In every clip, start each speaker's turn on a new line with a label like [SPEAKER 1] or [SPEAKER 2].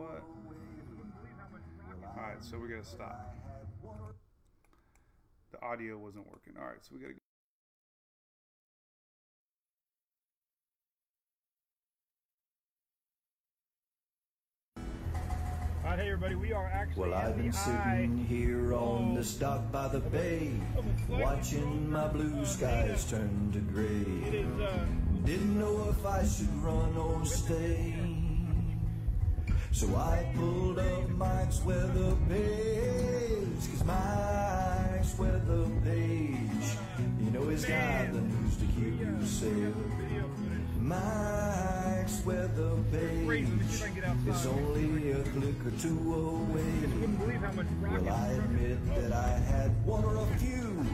[SPEAKER 1] what? All right, so we gotta stop. The audio wasn't working. All right, so we gotta.
[SPEAKER 2] All right, hey everybody, we are actually
[SPEAKER 3] Well, I've been sitting here on the dock by the bay, watching my blue skies turn to gray.
[SPEAKER 2] uh,
[SPEAKER 3] Didn't know if I should run or stay. So I pulled up Mike's weather page, cause Mike's weather page, you know he's got the news to keep you safe. Mike's weather page is only a click or two away. Well, I admit that I had one or a few,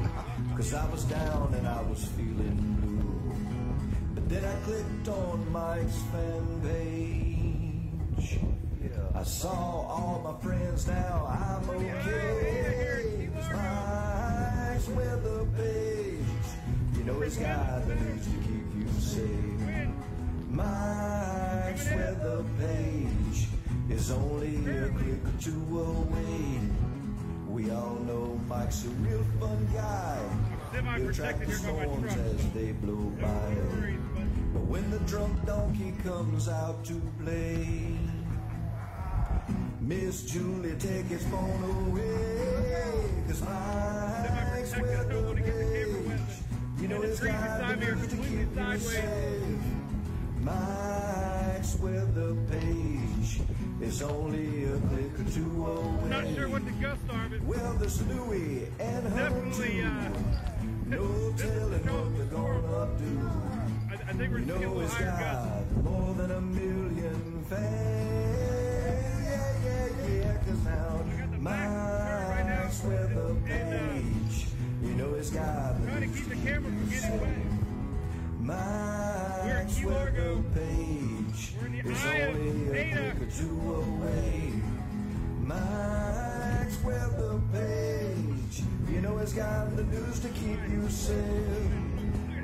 [SPEAKER 3] cause I was down and I was feeling blue. But then I clicked on Mike's fan page. I saw all my friends now, I'm okay. It's Mike's weather page. You know he's got the news to keep you safe. Mike's weather page is only a click or two away. We all know Mike's a real fun guy. He'll track the storms as they blow by.
[SPEAKER 2] But
[SPEAKER 3] when the drunk donkey comes out to play, Miss Julie take his phone away. Cause Mike's
[SPEAKER 2] Semi-protected, I don't wanna get the
[SPEAKER 3] page, you know
[SPEAKER 2] the
[SPEAKER 3] it's got
[SPEAKER 2] me are
[SPEAKER 3] to keep you safe. Mike's weather page is only a click or two away.
[SPEAKER 2] not sure what the gusts are, but
[SPEAKER 3] Well, there's Louie and
[SPEAKER 2] definitely, uh,
[SPEAKER 3] No telling what they're gonna do.
[SPEAKER 2] I, I think we're
[SPEAKER 3] You know it's got more than a million fans.
[SPEAKER 2] The Trying to keep the camera from getting wet.
[SPEAKER 3] Mike's
[SPEAKER 2] Key
[SPEAKER 3] weather
[SPEAKER 2] Largo.
[SPEAKER 3] page
[SPEAKER 2] We're in the eye of
[SPEAKER 3] only a click or two away. Mike's weather page. You know it's got the news to keep you safe.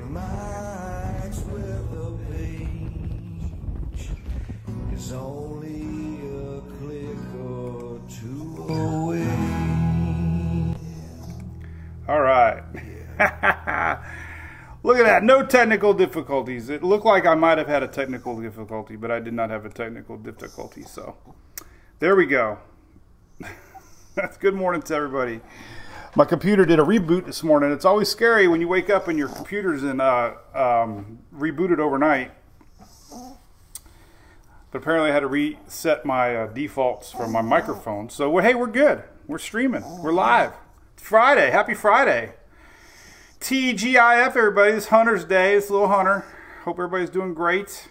[SPEAKER 3] Mike's weather page is only
[SPEAKER 1] Look at that. No technical difficulties. It looked like I might have had a technical difficulty, but I did not have a technical difficulty. So there we go. That's good morning to everybody. My computer did a reboot this morning. It's always scary when you wake up and your computer's in uh, um, rebooted overnight. But apparently, I had to reset my uh, defaults from my microphone. So, well, hey, we're good. We're streaming. We're live. It's Friday. Happy Friday. TGIF, everybody. This Hunter's Day. It's little Hunter. Hope everybody's doing great.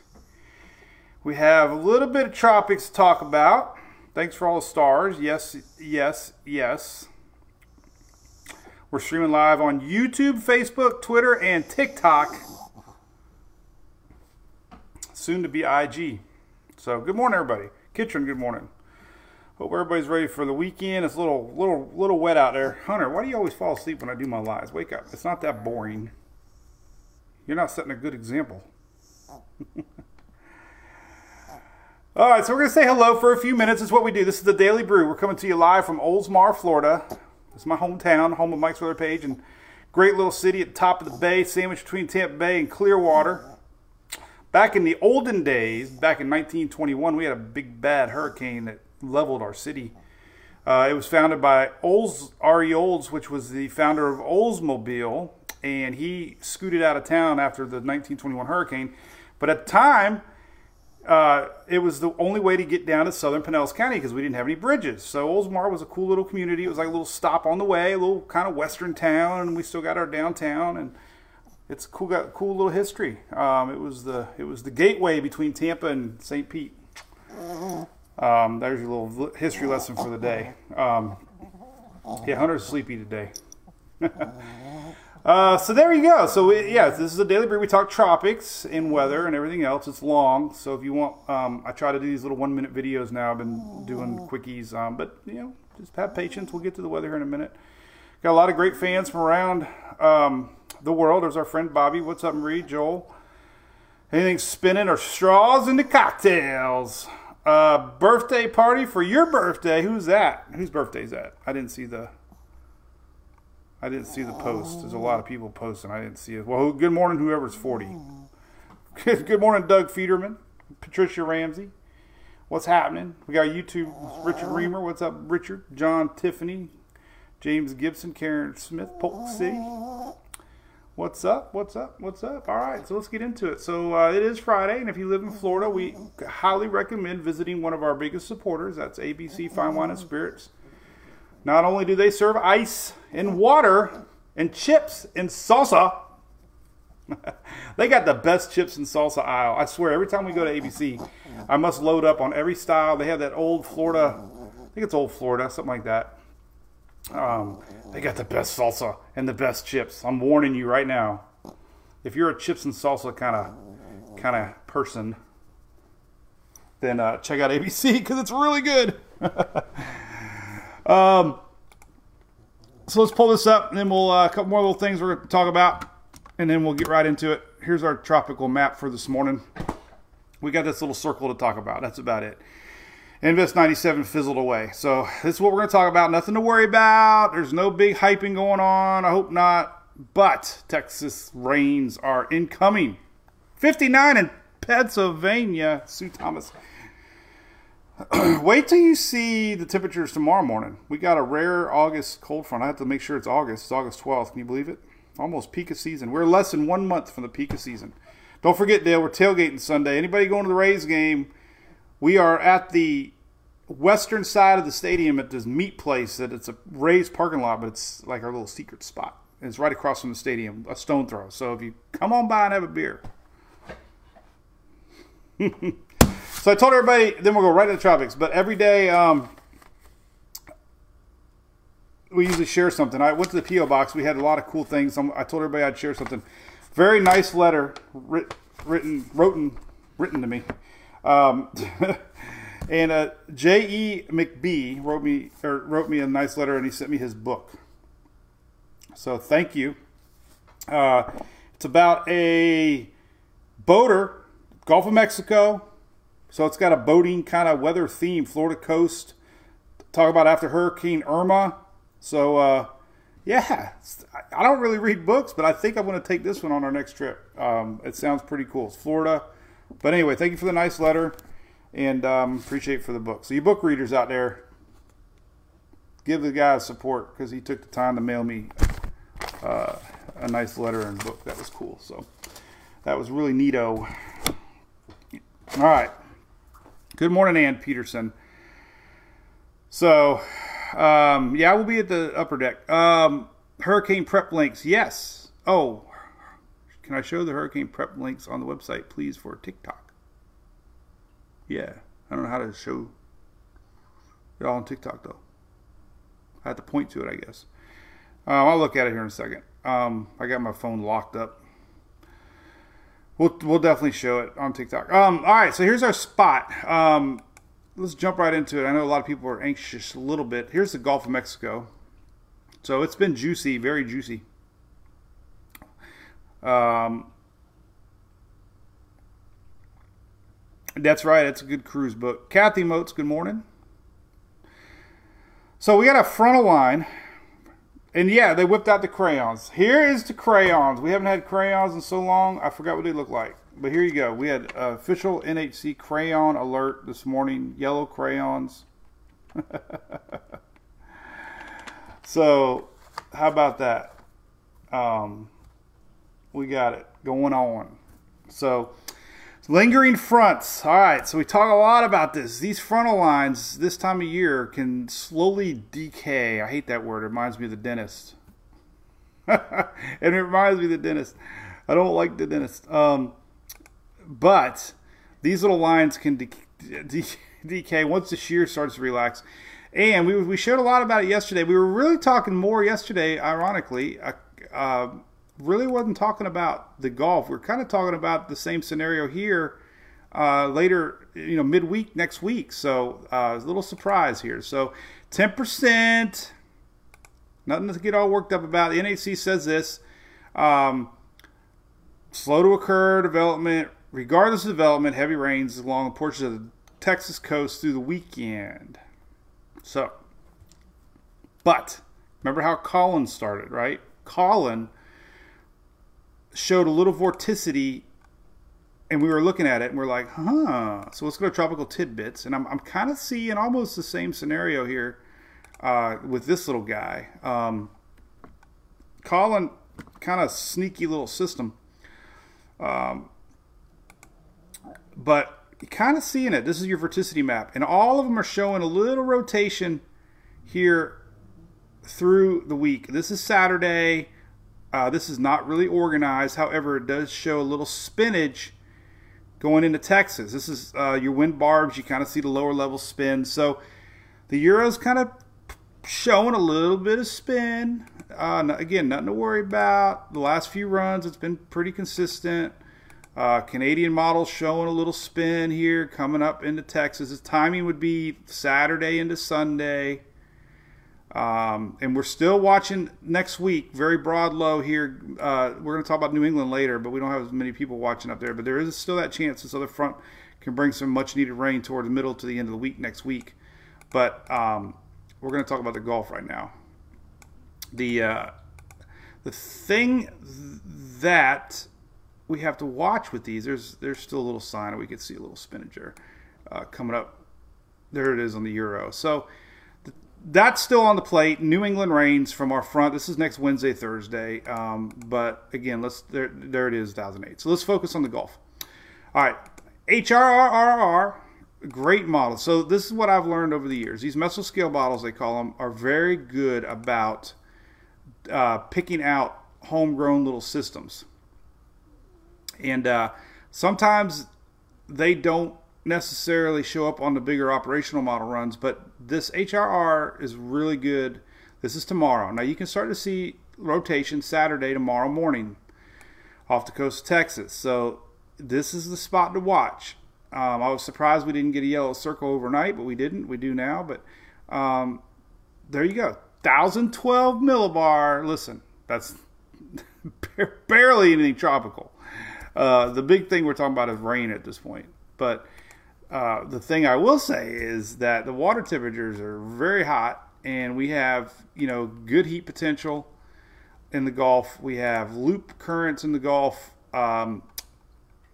[SPEAKER 1] We have a little bit of tropics to talk about. Thanks for all the stars. Yes, yes, yes. We're streaming live on YouTube, Facebook, Twitter, and TikTok. Soon to be IG. So good morning, everybody. Kitchen, good morning. Hope everybody's ready for the weekend. It's a little, little, little wet out there. Hunter, why do you always fall asleep when I do my lives? Wake up. It's not that boring. You're not setting a good example. All right, so we're going to say hello for a few minutes. It's what we do. This is the Daily Brew. We're coming to you live from Oldsmar, Florida. Is my hometown, home of Mike's Weather Page, and great little city at the top of the bay, sandwiched between Tampa Bay and Clearwater. Back in the olden days, back in 1921, we had a big bad hurricane that leveled our city. Uh, it was founded by Olds, R.E. Olds, which was the founder of Oldsmobile, and he scooted out of town after the 1921 hurricane. But at the time, uh, it was the only way to get down to southern Pinellas County because we didn't have any bridges. So Oldsmar was a cool little community. It was like a little stop on the way, a little kind of western town, and we still got our downtown, and it's cool. Got cool little history. Um, it was the it was the gateway between Tampa and St. Pete. Um, there's your little history lesson for the day. Um, yeah, Hunter's sleepy today. Uh, so there you go. So we, yeah, this is a daily brew. We talk tropics and weather and everything else. It's long, so if you want, um, I try to do these little one minute videos now. I've been doing quickies, um, but you know, just have patience. We'll get to the weather here in a minute. Got a lot of great fans from around um, the world. There's our friend Bobby. What's up, Marie? Joel? Anything spinning or straws into cocktails? Uh, birthday party for your birthday. Who's that? Whose birthday is that? I didn't see the. I didn't see the post. There's a lot of people posting. I didn't see it. Well, good morning, whoever's 40. Good, morning, Doug Federman, Patricia Ramsey. What's happening? We got YouTube, Richard Reamer. What's up, Richard? John Tiffany, James Gibson, Karen Smith, Polk City. What's up? What's up? What's up? All right, so let's get into it. So uh, it is Friday, and if you live in Florida, we highly recommend visiting one of our biggest supporters. That's ABC Fine Wine and Spirits. Not only do they serve ice and water and chips and salsa, they got the best chips and salsa aisle. I swear, every time we go to ABC, I must load up on every style. They have that old Florida, I think it's old Florida, something like that. Um, they got the best salsa and the best chips. I'm warning you right now. If you're a chips and salsa kind of kind of person, then uh, check out ABC because it's really good. um, so let's pull this up, and then we'll uh, a couple more little things we're going to talk about, and then we'll get right into it. Here's our tropical map for this morning. We got this little circle to talk about. That's about it. Invest 97 fizzled away. So this is what we're going to talk about. Nothing to worry about. There's no big hyping going on. I hope not. But Texas rains are incoming. 59 in Pennsylvania. Sue Thomas. Wait till you see the temperatures tomorrow morning. We got a rare August cold front. I have to make sure it's August. It's August 12th. Can you believe it? Almost peak of season. We're less than one month from the peak of season. Don't forget, Dale, we're tailgating Sunday. Anybody going to the Rays game? We are at the western side of the stadium at this meat place that it's a raised parking lot, but it's like our little secret spot. And it's right across from the stadium, a stone throw. So if you come on by and have a beer. so I told everybody, then we'll go right to the tropics. But every day, um, we usually share something. I went to the PO box. We had a lot of cool things. I told everybody I'd share something. Very nice letter writ, written, written, written to me. Um, and uh, J. E. McBee wrote me or wrote me a nice letter, and he sent me his book. So thank you. Uh, it's about a boater, Gulf of Mexico. So it's got a boating kind of weather theme, Florida coast. Talk about after Hurricane Irma. So uh, yeah, I- don't really read books, but I think I'm going to take this one on our next trip. Um, it sounds pretty cool. It's Florida. But anyway, thank you for the nice letter, and um, appreciate for the book. So you book readers out there, give the guy support because he took the time to mail me uh, a nice letter and book. That was cool. So that was really neato. All right. Good morning, Ann Peterson. So, um, yeah, we'll be at the upper deck. Um, hurricane prep links, yes. Oh, can I show the hurricane prep links on the website, please, for TikTok? Yeah, I don't know how to show it all on TikTok though. I have to point to it, I guess. Um, I'll look at it here in a second. Um, I got my phone locked up. We'll, we'll definitely show it on TikTok. Um, all right, so here's our spot. Um, let's jump right into it. I know a lot of people are anxious a little bit. Here's the Gulf of Mexico. So it's been juicy, very juicy. Um, that's right. It's a good cruise book. Kathy Moats, good morning. So we got a frontal line. And yeah, they whipped out the crayons. Here is the crayons. We haven't had crayons in so long. I forgot what they look like. But here you go. We had official NHC crayon alert this morning. Yellow crayons. so, how about that? Um, we got it going on. So, lingering fronts. All right, so we talk a lot about this. These frontal lines this time of year can slowly decay. I hate that word. It reminds me of the dentist. and it reminds me of the dentist. I don't like the dentist. Um, but these little lines can de- de- decay once the shear starts to relax. And we, we showed a lot about it yesterday. We were really talking more yesterday, ironically. Uh, uh, really wasn't talking about the Gulf. We're kind of talking about the same scenario here uh, later, you know, midweek next week. So uh, a little surprise here. So 10%, nothing to get all worked up about. The NHC says this. Um, slow to occur development, regardless of development, heavy rains along the portions of the Texas coast through the weekend. So, but remember how Colin started, right? Colin showed a little vorticity, and we were looking at it, and we're like, huh. So let's go to tropical tidbits, and I'm I'm kind of seeing almost the same scenario here uh, with this little guy. Um, Colin, kind of sneaky little system. Um, but kind of seeing it. This is your vorticity map, and all of them are showing a little rotation here through the week. This is Saturday. Uh, this is not really organized. However, it does show a little spinach going into Texas. This is uh, your wind barbs. You kind of see the lower level spin. So the Euro's kind of showing a little bit of spin. Uh, again, nothing to worry about. The last few runs, it's been pretty consistent. Uh, Canadian model showing a little spin here coming up into Texas. Its timing would be Saturday into Sunday. Um, and we're still watching next week, very broad low here. Uh, we're going to talk about New England later, but we don't have as many people watching up there. But there is still that chance this other front can bring some much needed rain toward the middle to the end of the week next week. But um, we're going to talk about the Gulf right now. The uh, the thing that we have to watch with these, there's there's still a little sign, we could see a little spinach there uh, coming up. There it is on the euro. So that's still on the plate. New England rains from our front. This is next Wednesday, Thursday. Um, but again, let's there there it is, 2008. So let's focus on the Gulf. All right, HRRR, great model. So this is what I've learned over the years. These mesoscale models, they call them, are very good about uh, picking out homegrown little systems. And uh, sometimes they don't necessarily show up on the bigger operational model runs, but this HRR is really good. This is tomorrow. Now you can start to see rotation Saturday tomorrow morning off the coast of Texas. So this is the spot to watch. Um, I was surprised we didn't get a yellow circle overnight, but we didn't. We do now. But um, there you go. 1012 millibar. Listen, that's barely anything tropical. Uh, the big thing we're talking about is rain at this point. But uh, the thing I will say is that the water temperatures are very hot, and we have you know good heat potential in the Gulf. We have loop currents in the Gulf, um,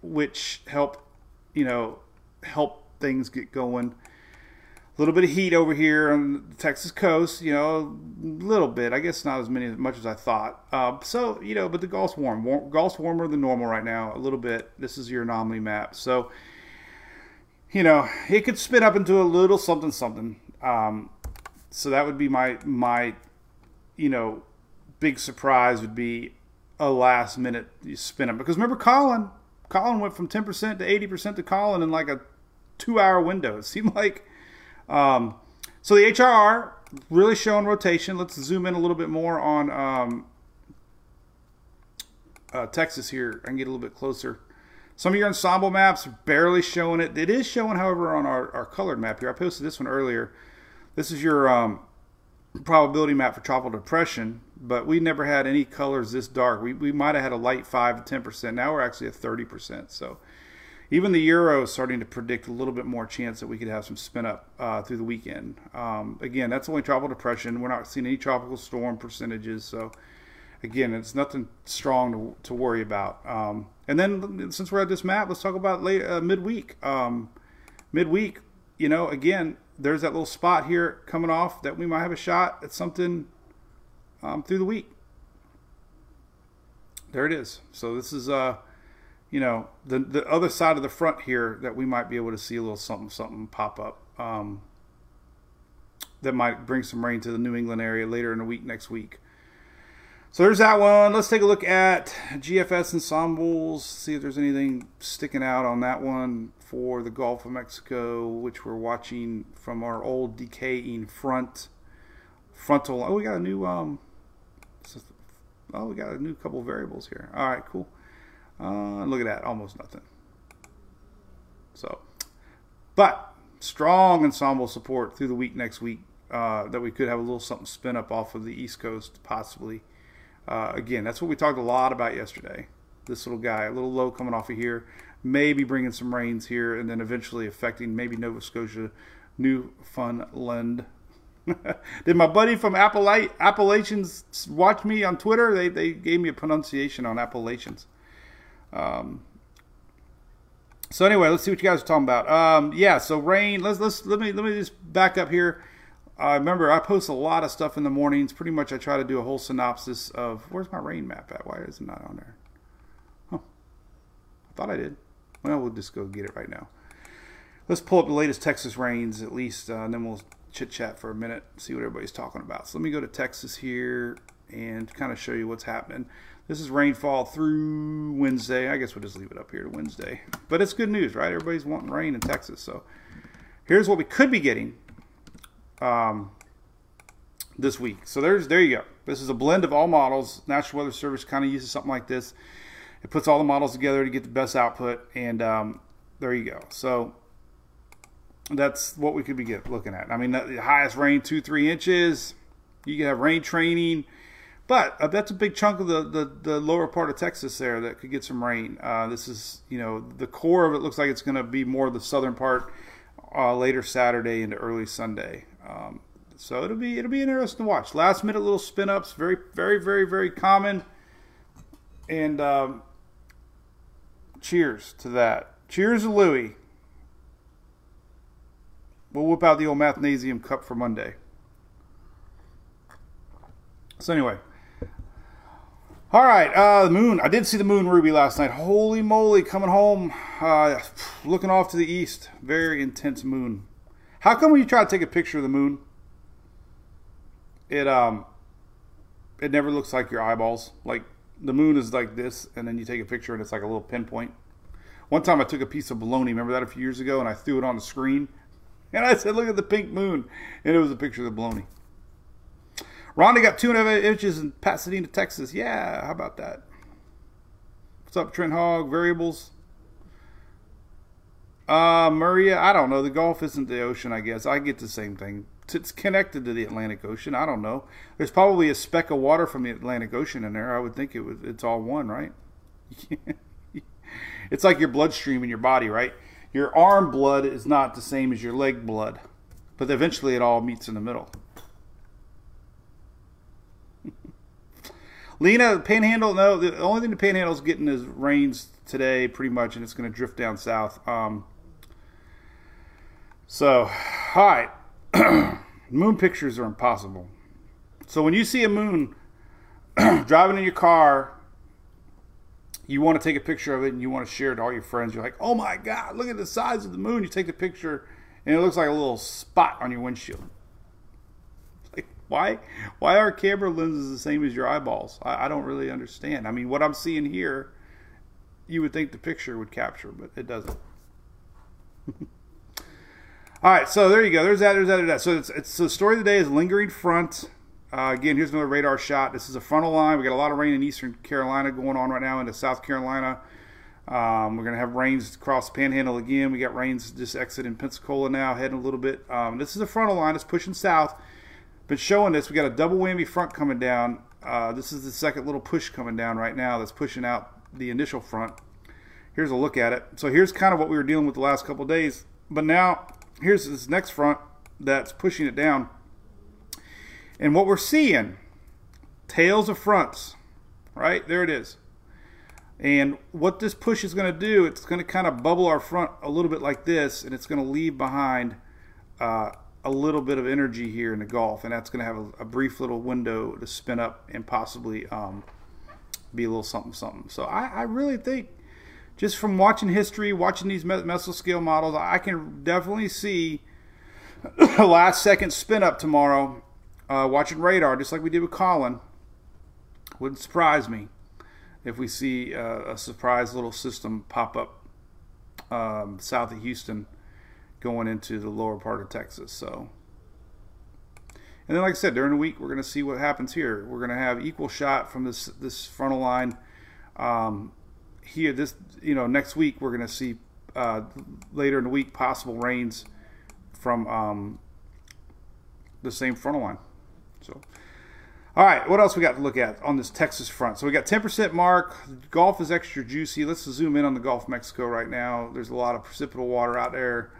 [SPEAKER 1] which help you know help things get going. A little bit of heat over here on the Texas coast, you know, a little bit. I guess not as many as much as I thought. Uh, so you know, but the Gulf's warm. warm. Gulf's warmer than normal right now, a little bit. This is your anomaly map, so you know it could spin up into a little something something. Um, so that would be my my you know big surprise would be a last minute spin up because remember Colin Colin went from 10% to 80% to Colin in like a two hour window. It seemed like um, so the HRR really showing rotation. Let's zoom in a little bit more on um, uh, Texas here. I can get a little bit closer. Some of your ensemble maps are barely showing it. It is showing, however, on our, our colored map here. I posted this one earlier. This is your um, probability map for tropical depression, but we never had any colors this dark. We, we might have had a light 5 to 10%. Now we're actually at 30%. So even the euro is starting to predict a little bit more chance that we could have some spin up uh, through the weekend. Um, again, that's only tropical depression. We're not seeing any tropical storm percentages. So again, it's nothing strong to, to worry about. Um, and then since we're at this map, let's talk about late uh, midweek. Um, midweek, you know, again, there's that little spot here coming off that we might have a shot at something um, through the week. There it is. So this is, uh, you know, the the other side of the front here that we might be able to see a little something something pop up um, that might bring some rain to the New England area later in the week next week. So there's that one. Let's take a look at GFS ensembles, see if there's anything sticking out on that one for the Gulf of Mexico, which we're watching from our old decaying front frontal. Oh, we got a new um. Oh, we got a new couple variables here. All right, cool. Uh, look at that, almost nothing. So, but strong ensemble support through the week next week. Uh, that we could have a little something spin up off of the East Coast, possibly. Uh, again, that's what we talked a lot about yesterday. This little guy, a little low coming off of here. maybe bringing some rains here, and then eventually affecting maybe Nova Scotia, Newfoundland. Did my buddy from Appala- Appalachians watch me on Twitter? They they gave me a pronunciation on Appalachians. Um, so anyway, let's see what you guys are talking about. Um, yeah, so rain. Let's let's let me let me just back up here. I remember I post a lot of stuff in the mornings. Pretty much, I try to do a whole synopsis of where's my rain map at. Why is it not on there? Huh. I thought I did. Well, we'll just go get it right now. Let's pull up the latest Texas rains at least, uh, and then we'll chit chat for a minute, see what everybody's talking about. So let me go to Texas here and kind of show you what's happening. This is rainfall through Wednesday. I guess we'll just leave it up here to Wednesday. But it's good news, right? Everybody's wanting rain in Texas. So here's what we could be getting um, this week. So there's there you go. This is a blend of all models. National Weather Service kind of uses something like this. It puts all the models together to get the best output, and um, there you go. So that's what we could be get, looking at. I mean, the highest rain two three inches. You can have rain training, but uh, that's a big chunk of the, the, the lower part of Texas there that could get some rain. Uh, this is you know the core of it looks like it's going to be more the southern part uh, later Saturday into early Sunday. Um, so it'll be it'll be interesting to watch. Last minute little spin ups, very very very very common. And um, cheers to that. Cheers to Louie. We'll whip out the old Mathnasium cup for Monday. So anyway, all right. Uh, the moon. I did see the moon ruby last night. Holy moly! Coming home, uh, looking off to the east. Very intense moon. How come when you try to take a picture of the moon, it um, it never looks like your eyeballs. Like the moon is like this, and then you take a picture and it's like a little pinpoint. One time I took a piece of baloney, Remember that a few years ago, and I threw it on the screen, and I said, "Look at the pink moon," and it was a picture of the bologna. Rhonda got two and a half inches in Pasadena, Texas. Yeah, how about that? What's up, Trent Hog? Variables. Uh, Maria, I don't know. The Gulf isn't the ocean, I guess. I get the same thing. It's connected to the Atlantic Ocean. I don't know. There's probably a speck of water from the Atlantic Ocean in there. I would think it was. It's all one, right? it's like your bloodstream in your body, right? Your arm blood is not the same as your leg blood, but eventually it all meets in the middle. Lena, Panhandle, no, the only thing the Panhandle's getting is rains today, pretty much, and it's going to drift down south. Um, so, all right. moon pictures are impossible. So when you see a moon driving in your car, you want to take a picture of it and you want to share it to all your friends. You're like, oh my God, look at the size of the moon. You take the picture and it looks like a little spot on your windshield. Like, why? Why are camera lenses the same as your eyeballs? I, I don't really understand. I mean, what I'm seeing here, you would think the picture would capture, but it doesn't. All right, so there you go. There's that. There's that. There's that. So it's, it's so the story of the day is lingering front. Uh, again, here's another radar shot. This is a frontal line. We got a lot of rain in eastern Carolina going on right now into South Carolina. Um, we're going to have rains across the Panhandle again. We got rains just exiting Pensacola now, heading a little bit. Um, this is a frontal line. It's pushing south. Been showing this. We got a double whammy front coming down. Uh, this is the second little push coming down right now. That's pushing out the initial front. Here's a look at it. So here's kind of what we were dealing with the last couple days. But now here's this next front that's pushing it down. And what we're seeing, tails of fronts, right? There it is. And what this push is going to do, it's going to kind of bubble our front a little bit like this, and it's going to leave behind uh, a little bit of energy here in the Gulf, and that's going to have a, a brief little window to spin up and possibly um, be a little something something. So I, I really think, just from watching history, watching these mesoscale models, I can definitely see a last second spin up tomorrow. Uh, watching radar, just like we did with Colin, wouldn't surprise me if we see uh, a surprise little system pop up um, south of Houston going into the lower part of Texas. So, and then like I said, during the week we're going to see what happens here. We're going to have equal shot from this this frontal line. Um, here, this you know next week we're going to see uh, later in the week possible rains from um, the same frontal line. So. All right, what else we got to look at on this Texas front? So we got 10% mark. Gulf is extra juicy. Let's zoom in on the Gulf of Mexico right now. There's a lot of precipitable water out there.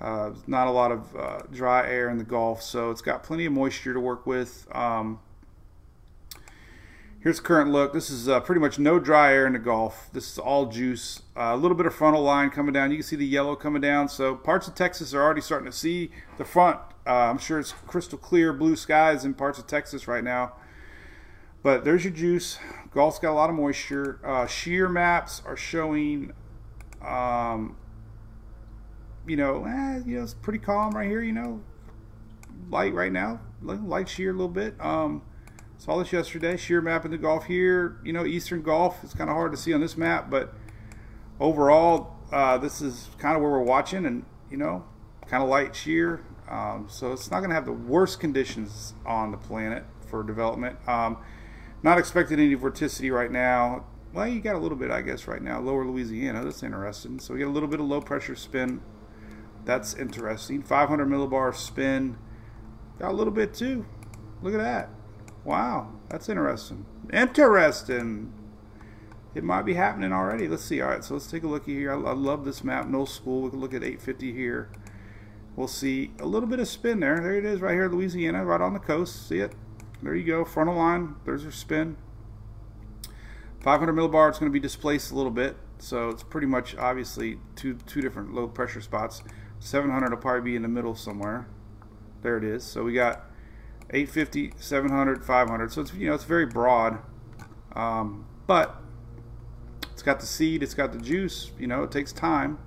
[SPEAKER 1] Uh, not a lot of uh, dry air in the Gulf, so it's got plenty of moisture to work with. Um, here's current look. This is uh, pretty much no dry air in the Gulf. This is all juice. Uh, a little bit of frontal line coming down. You can see the yellow coming down. So parts of Texas are already starting to see the front. Uh, I'm sure it's crystal clear blue skies in parts of Texas right now. But there's your juice. Gulf's got a lot of moisture. Uh, shear maps are showing, um, you know, eh, you know, it's pretty calm right here. You know, light right now, light shear a little bit. Um, saw this yesterday. Shear map in the Gulf here. You know, Eastern Gulf. It's kind of hard to see on this map, but overall, uh, this is kind of where we're watching, and you know, kind of light shear. Um, so it's not going to have the worst conditions on the planet for development. Um, not expecting any vorticity right now. Well, you got a little bit, I guess, right now. Lower Louisiana, that's interesting. So we get a little bit of low pressure spin. That's interesting. 500 millibar spin. Got a little bit too. Look at that. Wow, that's interesting. Interesting. It might be happening already. Let's see. All right, so let's take a look here. I, I love this map. No school. We can look at 850 here. We'll see a little bit of spin there. There it is right here, Louisiana, right on the coast. See it? There you go, frontal line. There's your spin. 500 millibar, it's going to be displaced a little bit. So it's pretty much obviously two two different low pressure spots. 700 will probably be in the middle somewhere. There it is. So we got 850, 700, 500. So it's you know it's very broad, um, but it's got the seed, it's got the juice. You know it takes time,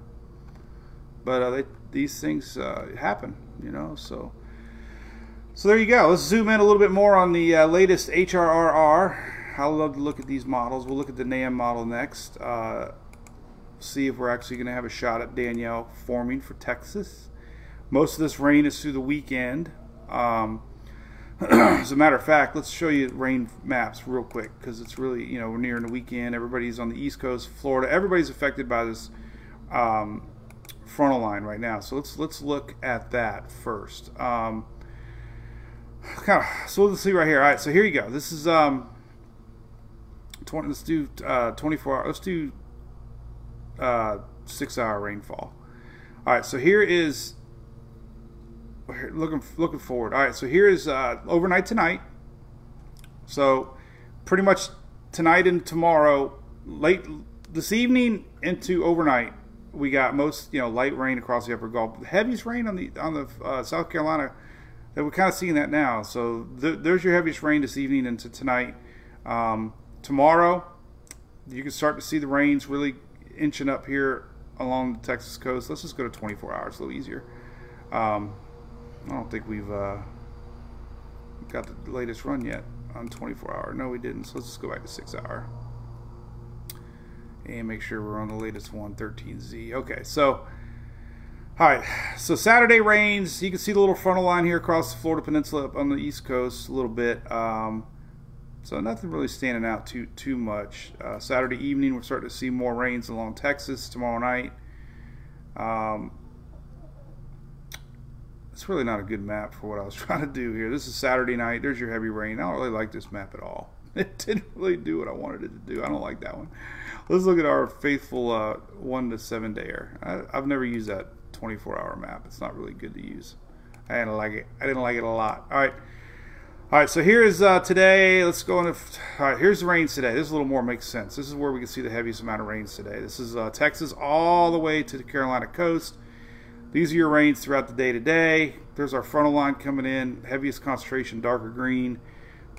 [SPEAKER 1] but uh, they, these things uh, happen. You know so. So there you go. Let's zoom in a little bit more on the uh, latest HRRR. I love to look at these models. We'll look at the NAM model next. Uh, see if we're actually going to have a shot at Danielle forming for Texas. Most of this rain is through the weekend. Um, as a matter of fact, let's show you rain maps real quick because it's really, you know, we're nearing the weekend. Everybody's on the East Coast, Florida. Everybody's affected by this um, frontal line right now. So let's let's look at that first. Um, kind of so let's see right here all right so here you go this is um 20 let's do uh 24 hour let's do uh six hour rainfall all right so here is looking looking forward all right so here is uh overnight tonight so pretty much tonight and tomorrow late this evening into overnight we got most you know light rain across the upper gulf the heaviest rain on the on the uh, south carolina that we're kind of seeing that now. So th- there's your heaviest rain this evening into tonight. Um, tomorrow, you can start to see the rains really inching up here along the Texas coast. Let's just go to 24 hours, a little easier. Um, I don't think we've uh, got the latest run yet on 24 hour. No, we didn't. So let's just go back to six hour and make sure we're on the latest one, 13Z. Okay, so all right, so Saturday rains. You can see the little frontal line here across the Florida Peninsula up on the East Coast a little bit. Um, so nothing really standing out too too much. Uh, Saturday evening, we're starting to see more rains along Texas tomorrow night. Um, it's really not a good map for what I was trying to do here. This is Saturday night. There's your heavy rain. I don't really like this map at all. It didn't really do what I wanted it to do. I don't like that one. Let's look at our faithful uh, one to seven day air. I, I've never used that 24 hour map. It's not really good to use. I didn't like it. I didn't like it a lot. All right. All right, so here is uh, today. Let's go into. All right, here's the rains today. This is a little more makes sense. This is where we can see the heaviest amount of rains today. This is uh, Texas all the way to the Carolina coast. These are your rains throughout the day today. There's our frontal line coming in. Heaviest concentration, darker green.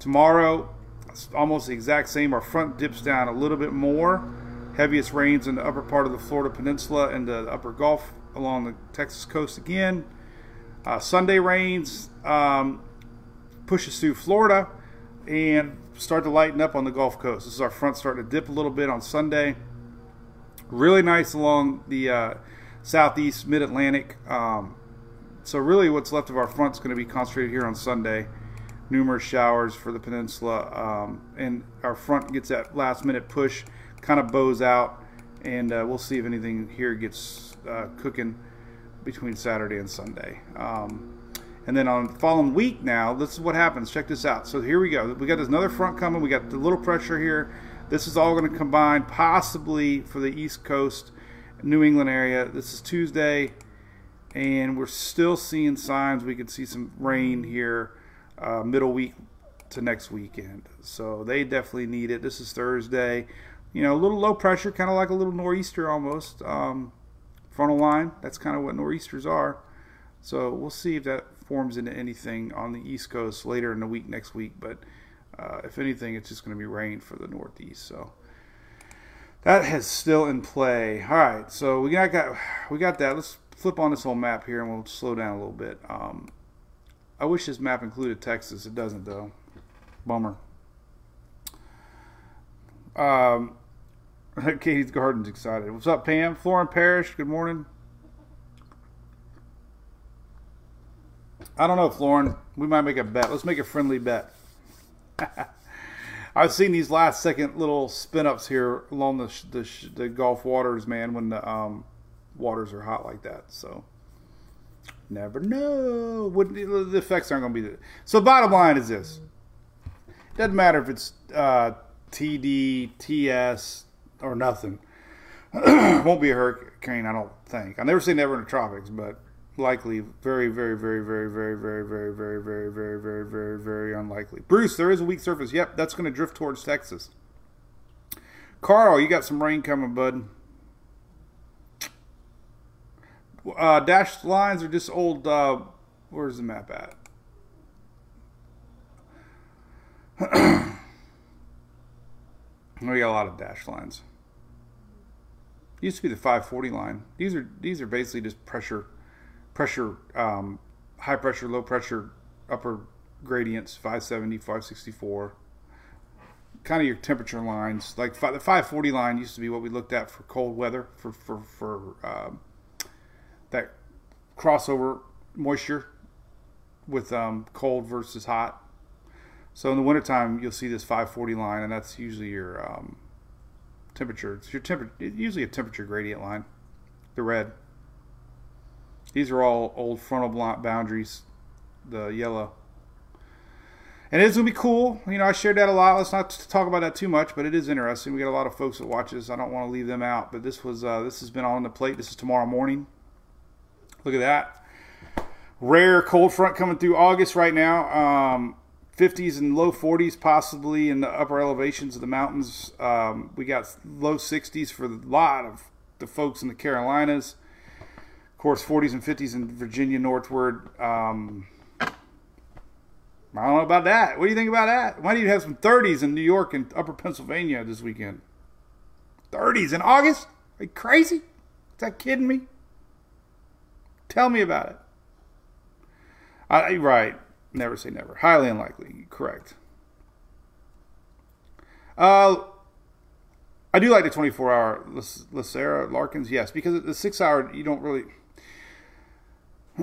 [SPEAKER 1] Tomorrow, it's almost the exact same. Our front dips down a little bit more. Heaviest rains in the upper part of the Florida Peninsula and the upper Gulf along the Texas coast again. Uh, Sunday rains um, pushes through Florida and start to lighten up on the Gulf Coast. This is our front starting to dip a little bit on Sunday. Really nice along the uh, southeast mid Atlantic. Um, so, really, what's left of our front is going to be concentrated here on Sunday. Numerous showers for the peninsula, um, and our front gets that last minute push, kind of bows out, and uh, we'll see if anything here gets uh, cooking between Saturday and Sunday. Um, And then on the following week now, this is what happens. Check this out. So here we go. We got this another front coming. We got the little pressure here. This is all going to combine possibly for the East Coast, New England area. This is Tuesday, and we're still seeing signs. We could see some rain here, uh, middle week to next weekend. So they definitely need it. This is Thursday. You know, a little low pressure, kind of like a little nor'easter almost. Um, frontal line. That's kind of what nor'easters are. So we'll see if that forms into anything on the East Coast later in the week next week. But uh, if anything, it's just going to be rain for the Northeast. So that has still in play. All right, so we got, got we got that. Let's flip on this whole map here, and we'll slow down a little bit. Um, I wish this map included Texas. It doesn't though. Bummer. Um, Katie's Garden's excited. What's up, Pam? Florin Parish. good morning. I don't know, Florin. We might make a bet. Let's make a friendly bet. I've seen these last second little spin ups here along the, the, the Gulf waters, man, when the um, waters are hot like that. So, never know. The effects aren't going to be. So, bottom line is this doesn't matter if it's uh, TD, TS, or nothing. Won't be a hurricane, I don't think. I've never say never in the tropics, but likely very, very, very, very, very, very, very, very, very, very, very, very, very unlikely. Bruce, there is a weak surface. Yep, that's going to drift towards Texas. Carl, you got some rain coming, bud. Uh, dashed lines are just old. Uh, where's the map at? we got a lot of dash lines. Used to be the 540 line. These are these are basically just pressure, pressure, um, high pressure, low pressure, upper gradients. 570, 564. Kind of your temperature lines. Like fi- the 540 line used to be what we looked at for cold weather for for for um, that crossover moisture with um, cold versus hot. So in the wintertime, you'll see this 540 line, and that's usually your um, temperature. It's your temperature, usually a temperature gradient line. The red. These are all old frontal boundaries. The yellow. And it's gonna be cool. You know, I shared that a lot. Let's not talk about that too much, but it is interesting. We got a lot of folks that watch this. I don't want to leave them out. But this was uh, this has been on the plate. This is tomorrow morning. Look at that. Rare cold front coming through August right now. Um, 50s and low 40s possibly in the upper elevations of the mountains. Um, we got low 60s for a lot of the folks in the Carolinas. Of course, 40s and 50s in Virginia northward. Um, I don't know about that. What do you think about that? Why do you have some 30s in New York and upper Pennsylvania this weekend? 30s in August? Are you crazy? Is that kidding me? Tell me about it. I, right. Never say never. Highly unlikely. Correct. Uh, I do like the 24 hour Lacera Larkins, yes, because the six hour, you don't really.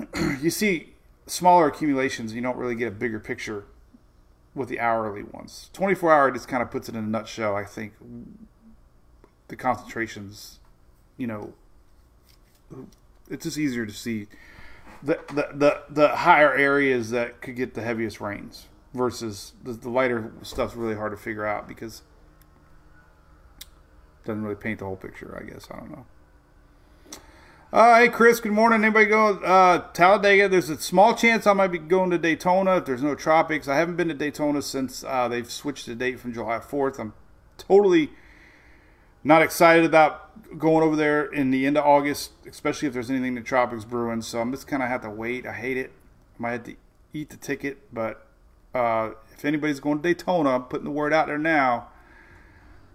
[SPEAKER 1] you see smaller accumulations, you don't really get a bigger picture with the hourly ones. 24 hour just kind of puts it in a nutshell, I think. The concentrations, you know, it's just easier to see the, the, the, the higher areas that could get the heaviest rains versus the, the lighter stuff's really hard to figure out because doesn't really paint the whole picture, I guess. I don't know. Uh, hey, Chris, good morning. Anybody going uh, Talladega? There's a small chance I might be going to Daytona if there's no tropics. I haven't been to Daytona since uh, they've switched the date from July 4th. I'm totally not excited about going over there in the end of August, especially if there's anything in the tropics brewing. So I'm just kind of have to wait. I hate it. I might have to eat the ticket, but uh, if anybody's going to Daytona, I'm putting the word out there now.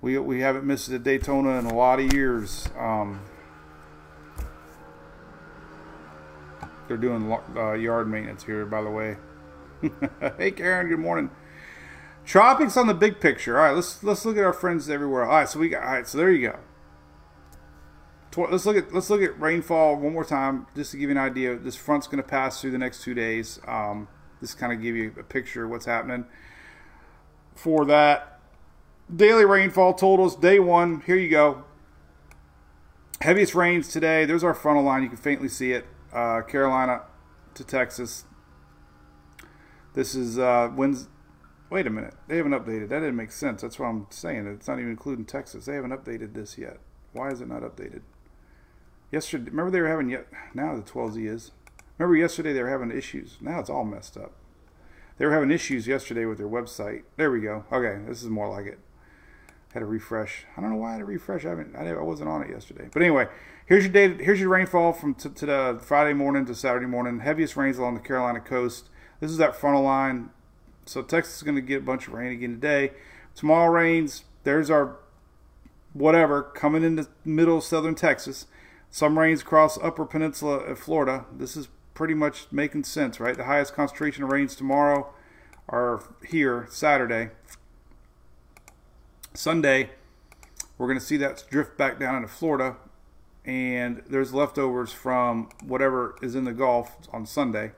[SPEAKER 1] We we haven't missed a Daytona in a lot of years. Um, they're doing uh, yard maintenance here, by the way. hey, Karen. Good morning. Tropics on the big picture. All right, let's let's look at our friends everywhere. All right, so we got. All right, so there you go. Let's look at let's look at rainfall one more time, just to give you an idea. This front's going to pass through the next two days. Um, kind of give you a picture of what's happening. For that daily rainfall totals, day one. Here you go. Heaviest rains today. There's our frontal line. You can faintly see it. Uh, Carolina to Texas. This is uh, Wednesday. Wait a minute. They haven't updated. That didn't make sense. That's what I'm saying. It's not even including Texas. They haven't updated this yet. Why is it not updated? Yesterday, remember they were having yet. Now the 12Z is. Remember yesterday they were having issues. Now it's all messed up. They were having issues yesterday with their website. There we go. Okay, this is more like it. Had a refresh. I don't know why I had a refresh. I haven't. I, wasn't on it yesterday. But anyway, here's your day. Here's your rainfall from to, to the Friday morning to Saturday morning. Heaviest rains along the Carolina coast. This is that frontal line. So Texas is going to get a bunch of rain again today. Tomorrow rains. There's our whatever coming into middle southern Texas. Some rains across upper peninsula of Florida. This is pretty much making sense, right? The highest concentration of rains tomorrow are here Saturday. Sunday, we're going to see that drift back down into Florida, and there's leftovers from whatever is in the Gulf on Sunday,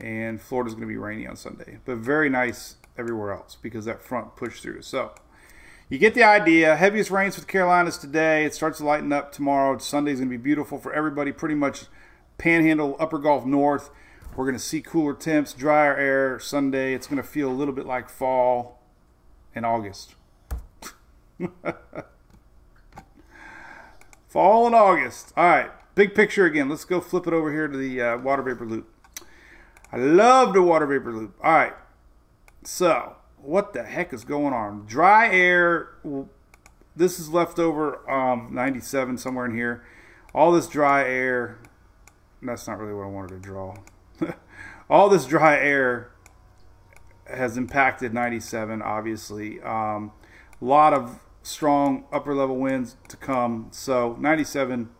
[SPEAKER 1] and Florida's going to be rainy on Sunday, but very nice everywhere else because that front pushed through. So you get the idea. Heaviest rains for the Carolinas today. It starts to lighten up tomorrow. Sunday's going to be beautiful for everybody. Pretty much Panhandle, Upper Gulf North. We're going to see cooler temps, drier air Sunday. It's going to feel a little bit like fall in August. fall in August. All right, big picture again. Let's go flip it over here to the uh, water vapor loop. I love the water vapor loop. All right, so what the heck is going on? Dry air. This is leftover um, 97 somewhere in here. All this dry air. That's not really what I wanted to draw. All this dry air has impacted 97, obviously. A um, lot of strong upper level winds to come. So 97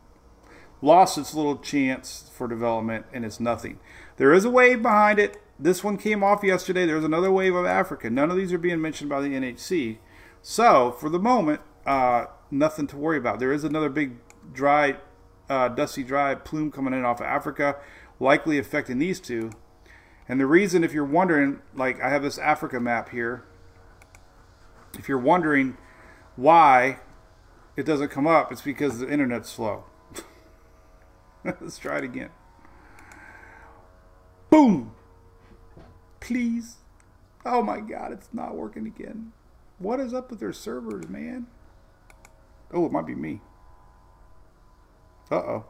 [SPEAKER 1] lost its little chance for development and it's nothing. There is a wave behind it. This one came off yesterday. There's another wave of Africa. None of these are being mentioned by the NHC. So for the moment, uh, nothing to worry about. There is another big dry, uh, dusty dry plume coming in off of Africa, likely affecting these two. And the reason, if you're wondering, like I have this Africa map here, if you're wondering why it doesn't come up, it's because the internet's slow. Let's try it again. Boom! Please. Oh my god, it's not working again. What is up with their servers, man? Oh, it might be me. Uh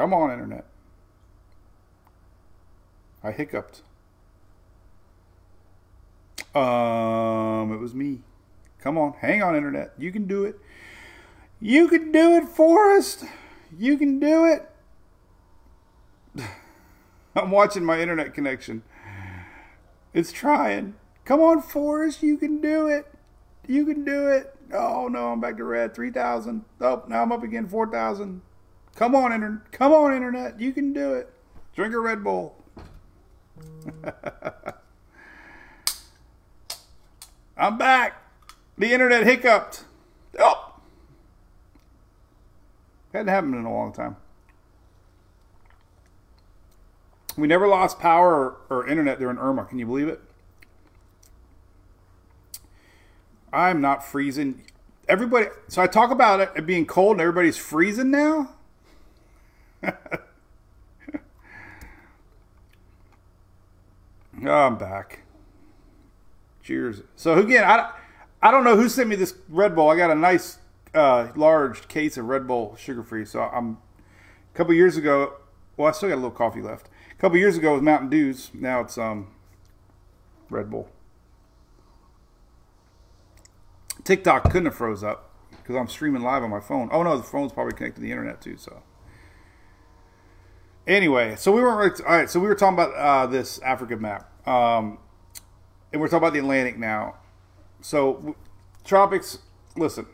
[SPEAKER 1] Come on, Internet. I hiccuped. Um, it was me. Come on, hang on, Internet. You can do it. You can do it, Forrest. You can do it. I'm watching my internet connection. It's trying. Come on, Forrest. You can do it. You can do it. Oh no, I'm back to red. Three thousand. Oh, now I'm up again. Four thousand. Come on, internet. Come on, internet. You can do it. Drink a Red Bull. I'm back. The internet hiccuped. Oh. Hadn't happened in a long time. We never lost power or, or internet during Irma. Can you believe it? I'm not freezing. Everybody. So I talk about it being cold and everybody's freezing now. Oh, I'm back. Cheers. So again, I, I don't know who sent me this Red Bull. I got a nice uh, large case of Red Bull sugar free. So I'm a couple years ago. Well, I still got a little coffee left. A couple years ago with Mountain Dews. Now it's um Red Bull. TikTok couldn't have froze up because I'm streaming live on my phone. Oh no, the phone's probably connected to the internet too. So anyway, so we weren't all right. So we were talking about uh, this Africa map, um, and we're talking about the Atlantic now. So tropics. Listen,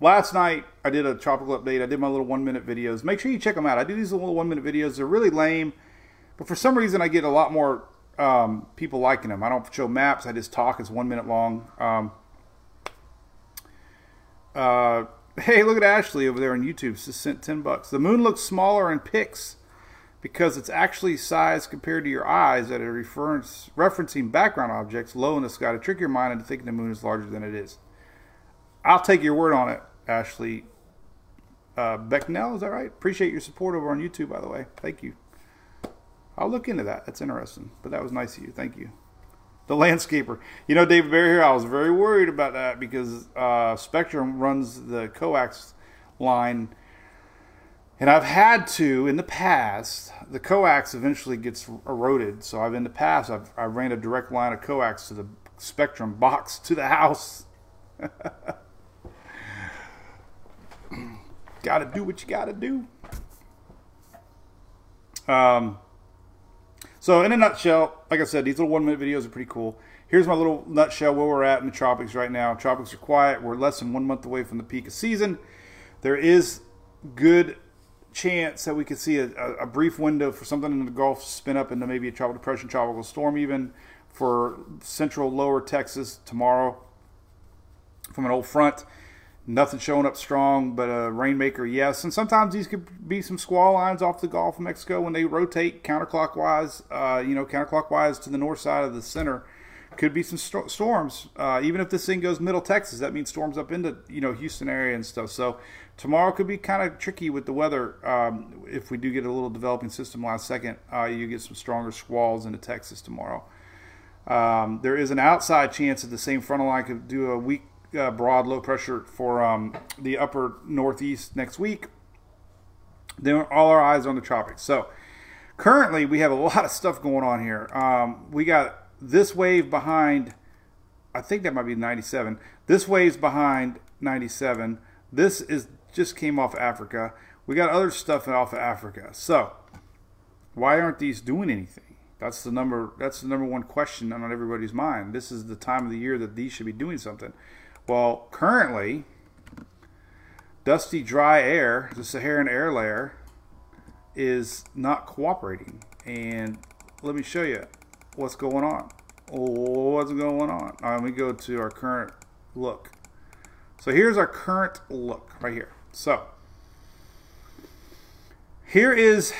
[SPEAKER 1] last night I did a tropical update. I did my little one minute videos. Make sure you check them out. I do these little one minute videos. They're really lame, but for some reason I get a lot more um, people liking them. I don't show maps. I just talk. It's one minute long. Um, uh, Hey, look at Ashley over there on YouTube. She sent ten bucks. The moon looks smaller in pics because it's actually sized compared to your eyes that are reference, referencing background objects low in the sky to trick your mind into thinking the moon is larger than it is. I'll take your word on it, Ashley. Uh, Becknell, is that right? Appreciate your support over on YouTube, by the way. Thank you. I'll look into that. That's interesting. But that was nice of you. Thank you. The landscaper. You know, David Barry here, I was very worried about that because uh, Spectrum runs the coax line. And I've had to, in the past, the coax eventually gets eroded. So I've, in the past, I've, I ran a direct line of coax to the Spectrum box to the house. gotta do what you gotta do. Um, so, in a nutshell, like I said, these little one minute videos are pretty cool. Here's my little nutshell where we're at in the tropics right now. Tropics are quiet. We're less than one month away from the peak of season. There is good chance that we could see a, a brief window for something in the Gulf spin up into maybe a tropical depression, tropical storm, even for central lower Texas tomorrow from an old front. Nothing showing up strong, but a rainmaker, yes. And sometimes these could be some squall lines off the Gulf of Mexico when they rotate counterclockwise, uh, you know, counterclockwise to the north side of the center. Could be some st- storms. Uh, even if this thing goes middle Texas, that means storms up into, you know, Houston area and stuff. So tomorrow could be kind of tricky with the weather. Um, if we do get a little developing system last second, uh, you get some stronger squalls into Texas tomorrow. Um, there is an outside chance that the same frontal line could do a weak uh, broad low pressure for um, the upper northeast next week. Then all our eyes on the tropics. So currently we have a lot of stuff going on here. Um, we got this wave behind. I think that might be 97. This wave's behind 97. This is just came off Africa. We got other stuff off of Africa. So why aren't these doing anything? That's the number. That's the number one question on everybody's mind. This is the time of the year that these should be doing something. Well, currently, dusty, dry air, the Saharan air layer, is not cooperating. And let me show you what's going on. What's going on? Uh, let me go to our current look. So here's our current look right here. So here is,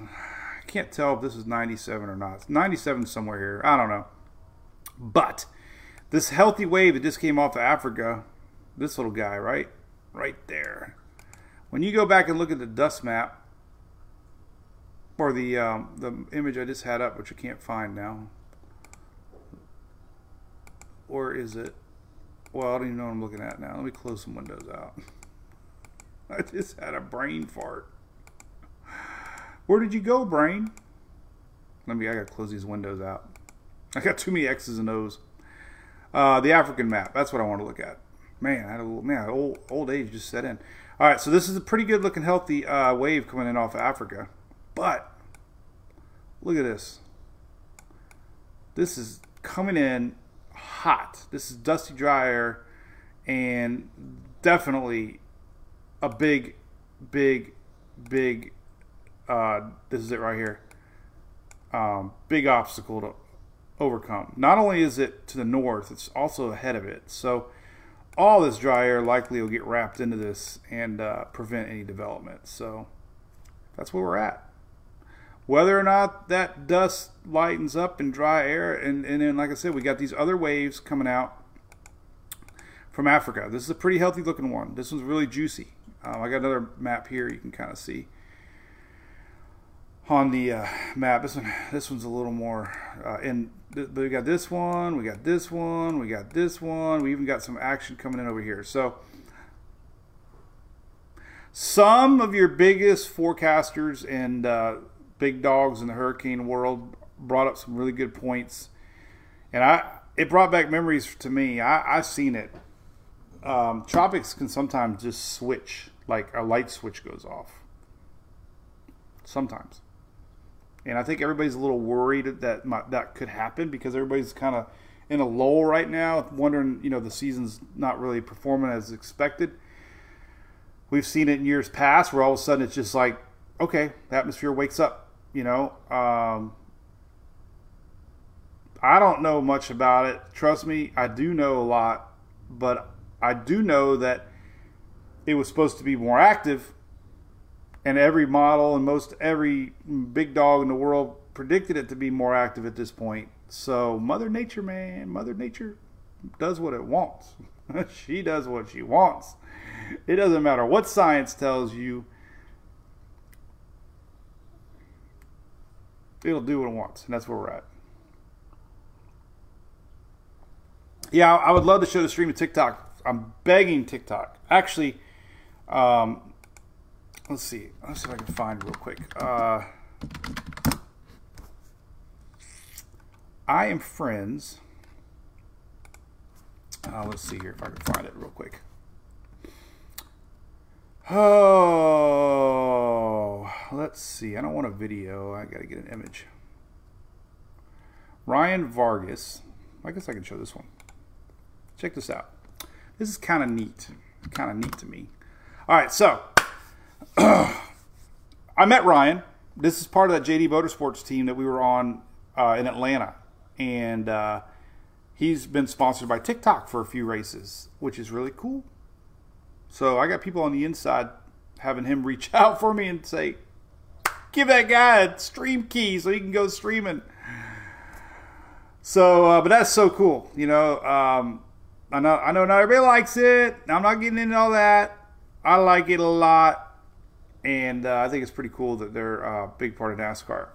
[SPEAKER 1] I can't tell if this is 97 or not. It's 97 somewhere here. I don't know. But this healthy wave that just came off of Africa, this little guy, right? Right there. When you go back and look at the dust map, or the um, the image I just had up, which I can't find now, or is it? Well, I don't even know what I'm looking at now. Let me close some windows out. I just had a brain fart. Where did you go, brain? Let me. I gotta close these windows out. I got too many X's and O's. Uh, the African map. That's what I want to look at. Man, I had a little, man, old old age just set in. All right, so this is a pretty good looking, healthy uh, wave coming in off of Africa. But look at this. This is coming in hot. This is dusty, dry air, and definitely a big, big, big. Uh, this is it right here. Um, big obstacle to overcome. Not only is it to the north, it's also ahead of it. So all this dry air likely will get wrapped into this and uh, prevent any development. So that's where we're at. Whether or not that dust lightens up in dry air, and, and then, like I said, we got these other waves coming out from Africa. This is a pretty healthy looking one. This one's really juicy. Um, I got another map here you can kind of see on the uh, map. This one, this one's a little more. Uh, in th- we got this one, we got this one, we got this one. We even got some action coming in over here. So some of your biggest forecasters and uh, big dogs in the hurricane world brought up some really good points, and I it brought back memories to me. I, I've seen it. Um, tropics can sometimes just switch, like a light switch goes off. Sometimes and I think everybody's a little worried that might, that could happen because everybody's kind of in a lull right now, wondering you know the season's not really performing as expected. We've seen it in years past where all of a sudden it's just like, okay, the atmosphere wakes up. You know, um, I don't know much about it. Trust me, I do know a lot, but I do know that it was supposed to be more active, and every model and most every big dog in the world predicted it to be more active at this point. So Mother Nature, man, Mother Nature does what it wants. she does what she wants. It doesn't matter what science tells you. It'll do what it wants, and that's where we're at. Yeah, I would love to show the stream of TikTok. I'm begging TikTok. Actually, um, let's see. Let's see if I can find real quick. Uh, I am friends. Uh, let's see here if I can find it real quick. Oh, let's see. I don't want a video. I got to get an image. Ryan Vargas. I guess I can show this one. Check this out. This is kind of neat. Kind of neat to me. All right, so I met Ryan. This is part of that JD Motorsports team that we were on uh, in Atlanta, and uh, he's been sponsored by TikTok for a few races, which is really cool. So I got people on the inside having him reach out for me and say, "Give that guy a stream key so he can go streaming." So, uh, but that's so cool, you know. Um, I know, I know, not everybody likes it. I'm not getting into all that. I like it a lot, and uh, I think it's pretty cool that they're a big part of NASCAR.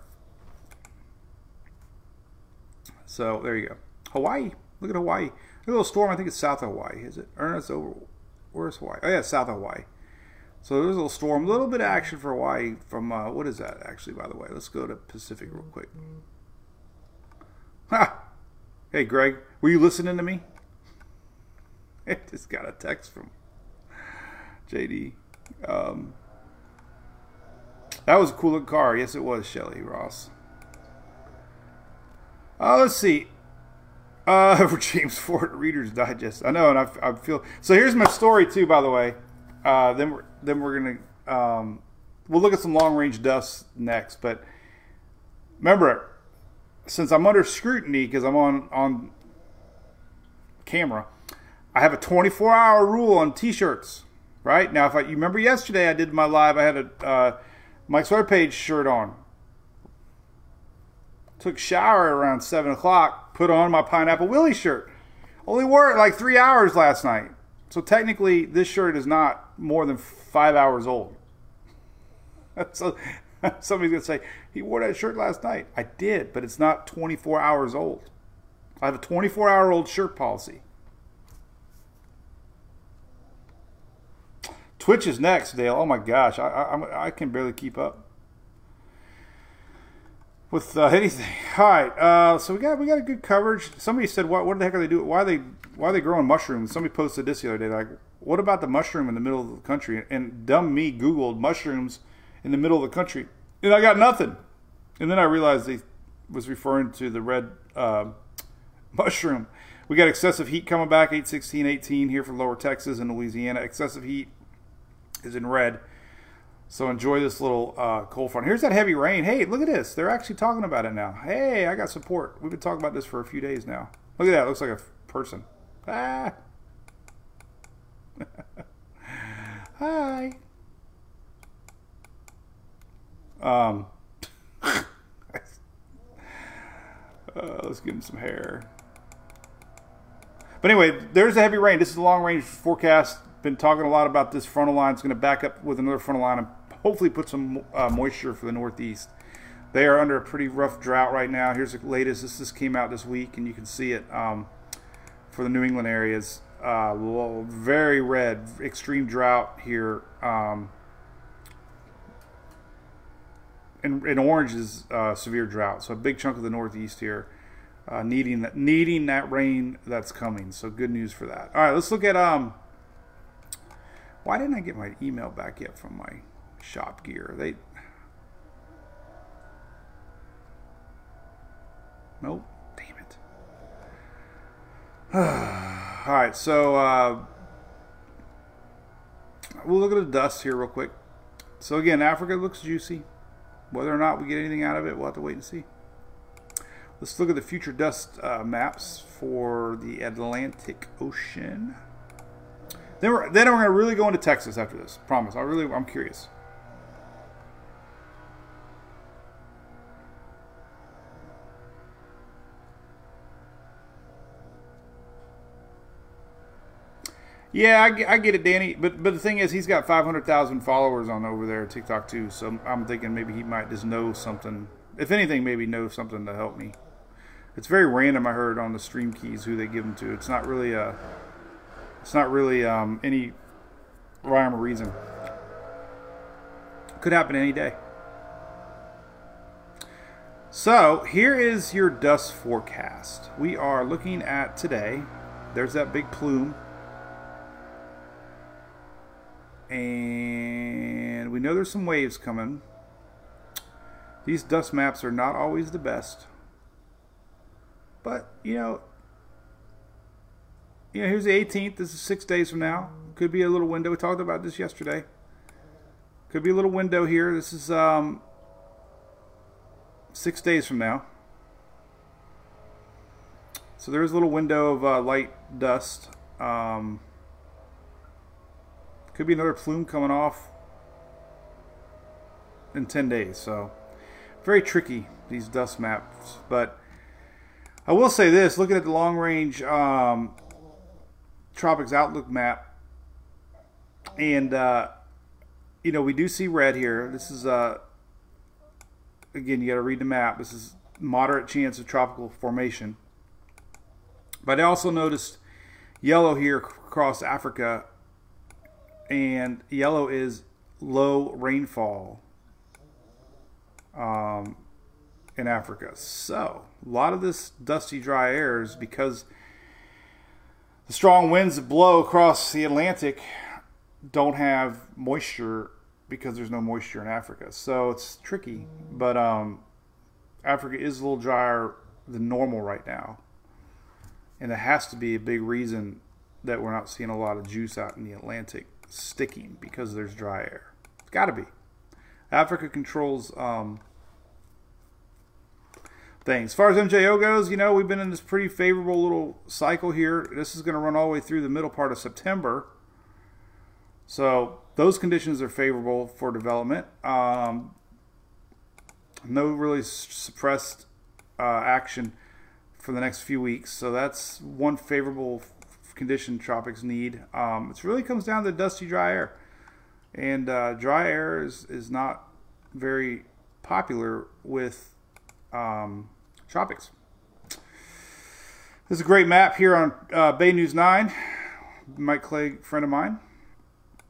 [SPEAKER 1] So there you go. Hawaii. Look at Hawaii. A little storm. I think it's south of Hawaii. Is it? Or it's over. Where's Hawaii? Oh yeah, south of Hawaii. So there's a little storm. A little bit of action for Hawaii from uh, what is that actually? By the way, let's go to Pacific real quick. Ha! Hey Greg, were you listening to me? I just got a text from JD. Um, that was a cool looking car. Yes, it was, Shelly Ross. Uh, let's see. Uh, for James Ford Reader's Digest. I know, and I, I feel so. Here's my story too. By the way, uh, then we're then we're gonna um, we'll look at some long range dusts next. But remember, since I'm under scrutiny because I'm on on camera, I have a 24 hour rule on T-shirts. Right now, if I you remember yesterday, I did my live. I had a uh, Mike's Weather Page shirt on. Took shower around seven o'clock. Put on my Pineapple Willie shirt. Only wore it like three hours last night. So technically, this shirt is not more than five hours old. so somebody's gonna say he wore that shirt last night. I did, but it's not 24 hours old. I have a 24 hour old shirt policy. Twitch is next, Dale. Oh my gosh, I I, I can barely keep up with uh, anything. All right, uh, so we got we got a good coverage. Somebody said, "What what the heck are they doing? Why are they why are they growing mushrooms?" Somebody posted this the other day, like, "What about the mushroom in the middle of the country?" And dumb me googled mushrooms in the middle of the country, and I got nothing. And then I realized they was referring to the red uh, mushroom. We got excessive heat coming back, 816, 18 here for lower Texas and Louisiana. Excessive heat is in red. So enjoy this little uh, cold front. Here's that heavy rain. Hey, look at this. They're actually talking about it now. Hey, I got support. We've been talking about this for a few days now. Look at that. It looks like a person. Ah. Hi. Um. uh, let's give him some hair. But anyway, there's a heavy rain. This is a long range forecast. Been talking a lot about this frontal line. It's going to back up with another frontal line and hopefully put some uh, moisture for the Northeast. They are under a pretty rough drought right now. Here's the latest. This just came out this week, and you can see it um, for the New England areas. Uh, very red, extreme drought here. Um, and, and orange is uh, severe drought. So a big chunk of the Northeast here uh, needing that needing that rain that's coming. So good news for that. All right, let's look at um. Why didn't I get my email back yet from my shop gear? They. Nope. Damn it. All right, so uh, we'll look at the dust here real quick. So again, Africa looks juicy. Whether or not we get anything out of it, we'll have to wait and see. Let's look at the future dust uh, maps for the Atlantic Ocean. Then we're then we're gonna really go into Texas after this. Promise. I really I'm curious. Yeah, I, I get it, Danny. But but the thing is, he's got five hundred thousand followers on over there, TikTok too. So I'm thinking maybe he might just know something. If anything, maybe know something to help me. It's very random. I heard on the stream keys who they give them to. It's not really a. It's not really um, any rhyme or reason. Could happen any day. So here is your dust forecast. We are looking at today. There's that big plume. And we know there's some waves coming. These dust maps are not always the best. But, you know, you know, here's the 18th. This is six days from now. Could be a little window. We talked about this yesterday. Could be a little window here. This is um, six days from now. So there's a little window of uh, light dust. Um, could be another plume coming off in 10 days. So very tricky, these dust maps. But I will say this looking at the long range um, tropics outlook map, and uh, you know, we do see red here. This is, uh, again, you got to read the map. This is moderate chance of tropical formation. But I also noticed yellow here across Africa, and yellow is low rainfall um, in Africa. So, a lot of this dusty, dry air is because strong winds that blow across the Atlantic don't have moisture because there's no moisture in Africa. So it's tricky. But um, Africa is a little drier than normal right now. And it has to be a big reason that we're not seeing a lot of juice out in the Atlantic sticking because there's dry air. It's got to be. Africa controls um, things. As far as MJO goes, you know, we've been in this pretty favorable little cycle here. This is going to run all the way through the middle part of September. So those conditions are favorable for development. Um, no really suppressed uh, action for the next few weeks. So that's one favorable condition tropics need. Um, it really comes down to dusty, dry air. And uh, dry air is, is not very popular with um, tropics. This is a great map here on uh, Bay News 9. Mike Clay, friend of mine.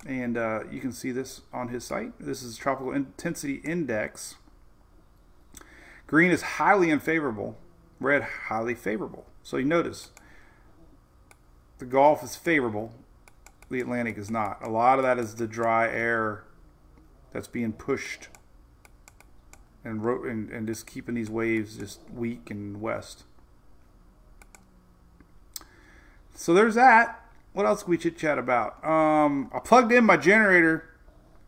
[SPEAKER 1] And uh, you can see this on his site. This is Tropical Intensity Index. Green is highly unfavorable, red highly favorable. So you notice the Gulf is favorable, the Atlantic is not. A lot of that is the dry air that's being pushed and, ro- and, and just keeping these waves just weak and west. So there's that. What else can we chit chat about? Um, I plugged in my generator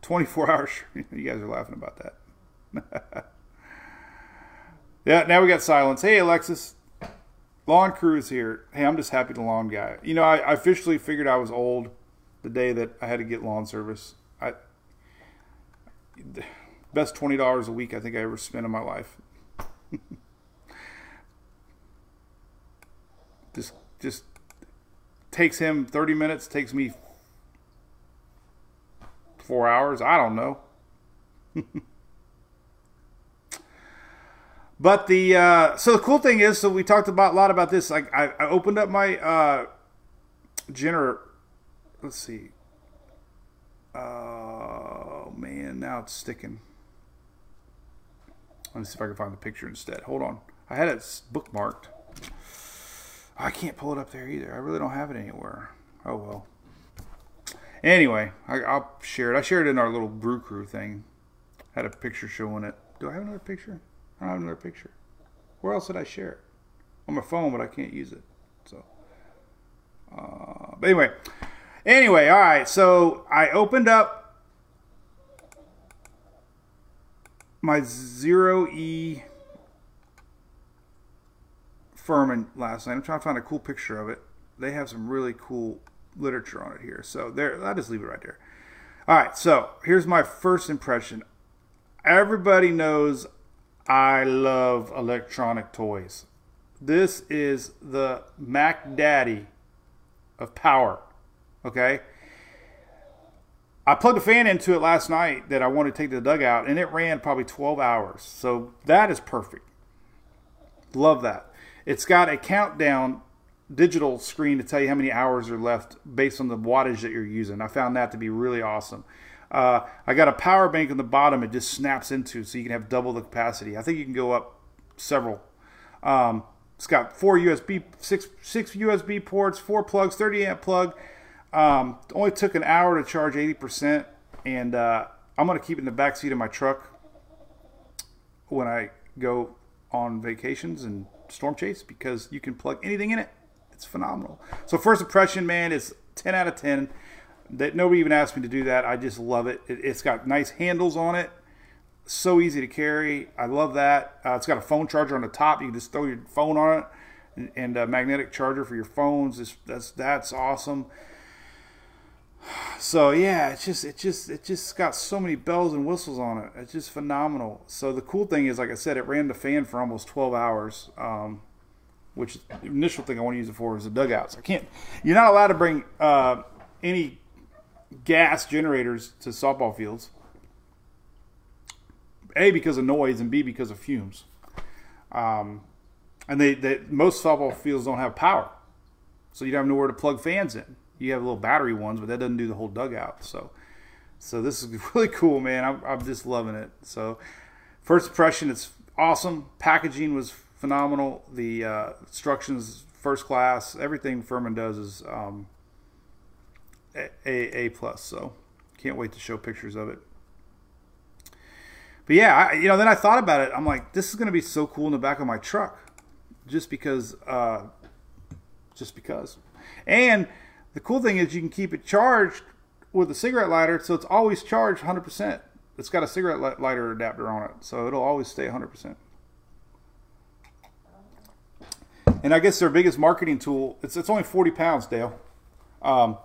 [SPEAKER 1] 24 hours. you guys are laughing about that. yeah, now we got silence. Hey, Alexis. Lawn crew is here. Hey, I'm just happy the lawn guy. You know, I, I officially figured I was old the day that I had to get lawn service. I best twenty dollars a week I think I ever spent in my life. just just takes him thirty minutes, takes me four hours. I don't know. but the uh, so the cool thing is, so we talked about a lot about this. Like I, I opened up my uh, generator. Let's see. Oh man, now it's sticking. Let me see if I can find the picture instead. Hold on. I had it bookmarked. I can't pull it up there either. I really don't have it anywhere. Oh well. Anyway, I, I'll share it. I shared it in our little brew crew thing. Had a picture showing it. Do I have another picture? I don't have another picture. Where else did I share it? On my phone, but I can't use it. So, uh, but anyway, anyway, all right. So I opened up my zero E Furman last night. I'm trying to find a cool picture of it. They have some really cool literature on it here. So there, I'll just leave it right there. All right, so here's my first impression. Everybody knows I love electronic toys. This is the Mac Daddy of power. Okay. I plugged a fan into it last night that I wanted to take to the dugout, and it ran probably 12 hours. So that is perfect. Love that. It's got a countdown digital screen to tell you how many hours are left based on the wattage that you're using. I found that to be really awesome. Uh, I got a power bank on the bottom it just snaps into so you can have double the capacity. I think you can go up several. Um, it's got four USB, six six USB ports, four plugs, 30 amp plug. Um, only took an hour to charge 80%, and uh, I'm gonna keep it in the back seat of my truck when I go on vacations and storm chase because you can plug anything in it. It's phenomenal. So first impression, man, is 10 out of 10. That nobody even asked me to do that. I just love it. it has got nice handles on it. So easy to carry. I love that. Uh, it's got a phone charger on the top. You can just throw your phone on it, and, and a magnetic charger for your phones. It's, that's that's awesome. So yeah, it's just it just it just got so many bells and whistles on it. It's just phenomenal. So the cool thing is, like I said, it ran the fan for almost 12 hours. Um, which the initial thing I want to use it for is the dugouts. I can't. You're not allowed to bring uh, any gas generators to softball fields. A because of noise and B because of fumes. Um, and they, they most softball fields don't have power, so you don't have nowhere to plug fans in. You have little battery ones, but that doesn't do the whole dugout. So, so this is really cool, man. I'm, I'm just loving it. So, first impression, it's awesome. Packaging was phenomenal. The uh, instructions, first class. Everything Furman does is um, a, a plus. So, can't wait to show pictures of it. But yeah, I, you know, then I thought about it. I'm like, this is going to be so cool in the back of my truck, just because, uh, just because. And the cool thing is you can keep it charged with a cigarette lighter, so it's always charged 100%. It's got a cigarette lighter adapter on it, so it'll always stay 100%. And I guess their biggest marketing tool, it's, it's only 40 pounds, Dale. Um,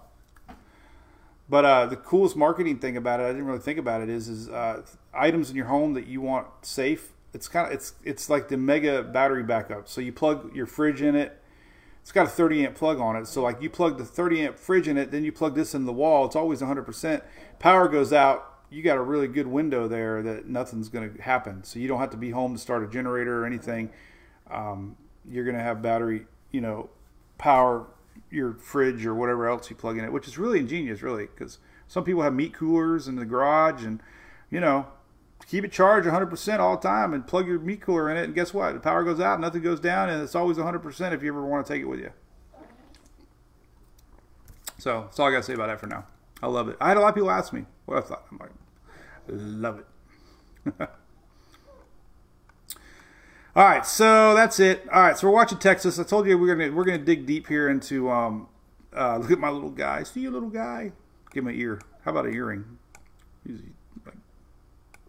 [SPEAKER 1] but uh, the coolest marketing thing about it, I didn't really think about it, is is uh, items in your home that you want safe. It's kind of it's it's like the mega battery backup. So you plug your fridge in it. It's got a 30 amp plug on it. So like you plug the 30 amp fridge in it, then you plug this in the wall. It's always 100%. Power goes out. You got a really good window there that nothing's going to happen. So you don't have to be home to start a generator or anything. Um, you're going to have battery, you know, power your fridge or whatever else you plug in it, which is really ingenious, really, because some people have meat coolers in the garage and, you know, keep it charged 100% all the time and plug your meat cooler in it. And guess what? The power goes out, nothing goes down, and it's always 100% if you ever want to take it with you. So that's all I got to say about that for now. I love it. I had a lot of people ask me what I thought. I'm like, love it. All right, so that's it. All right, so we're watching Texas. I told you we're gonna we're gonna dig deep here into um, uh, look at my little guy. See you, little guy. Give him an ear. How about an earring? Like,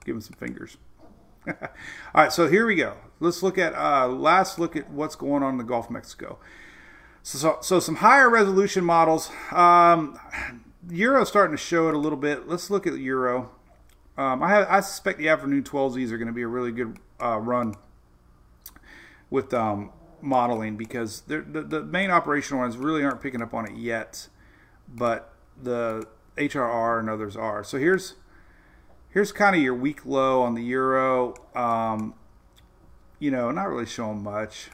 [SPEAKER 1] give him some fingers. All right, so here we go. Let's look at uh, last look at what's going on in the Gulf of Mexico. So, so, so some higher resolution models. Um, Euro starting to show it a little bit. Let's look at Euro. Um, I have, I suspect the afternoon 12Zs are going to be a really good uh, run with um, modeling because the, the main operational ones really aren't picking up on it yet, but the HRR and others are. So here's here's kind of your weak low on the euro. Um, you know, not really showing much.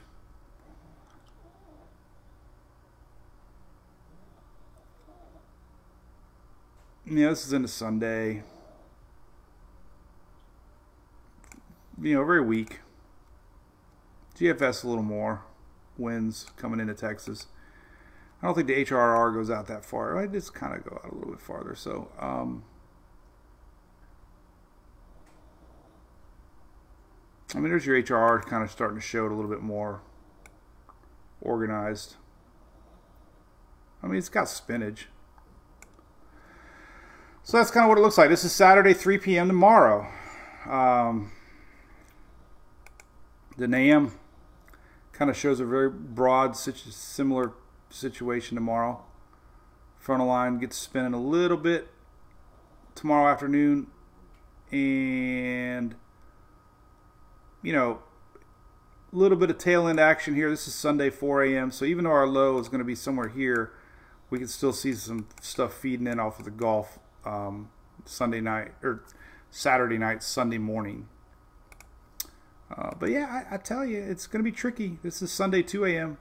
[SPEAKER 1] Yeah, this is into Sunday. You know, very weak. GFS a little more. Winds coming into Texas. I don't think the HRR goes out that far. I just kind of go out a little bit farther. So, um, I mean, there's your HR kind of starting to show it a little bit more organized. I mean, it's got spinach. So that's kind of what it looks like. This is Saturday, 3 p.m. tomorrow. Um, the NAM kind of shows a very broad, similar situation tomorrow. Frontal line gets spinning a little bit tomorrow afternoon, and you know, a little bit of tail end action here. This is Sunday 4 a.m. So even though our low is going to be somewhere here, we can still see some stuff feeding in off of the Gulf um, Sunday night or Saturday night, Sunday morning. Uh, but yeah, I, I tell you, it's going to be tricky. This is Sunday 2 a.m.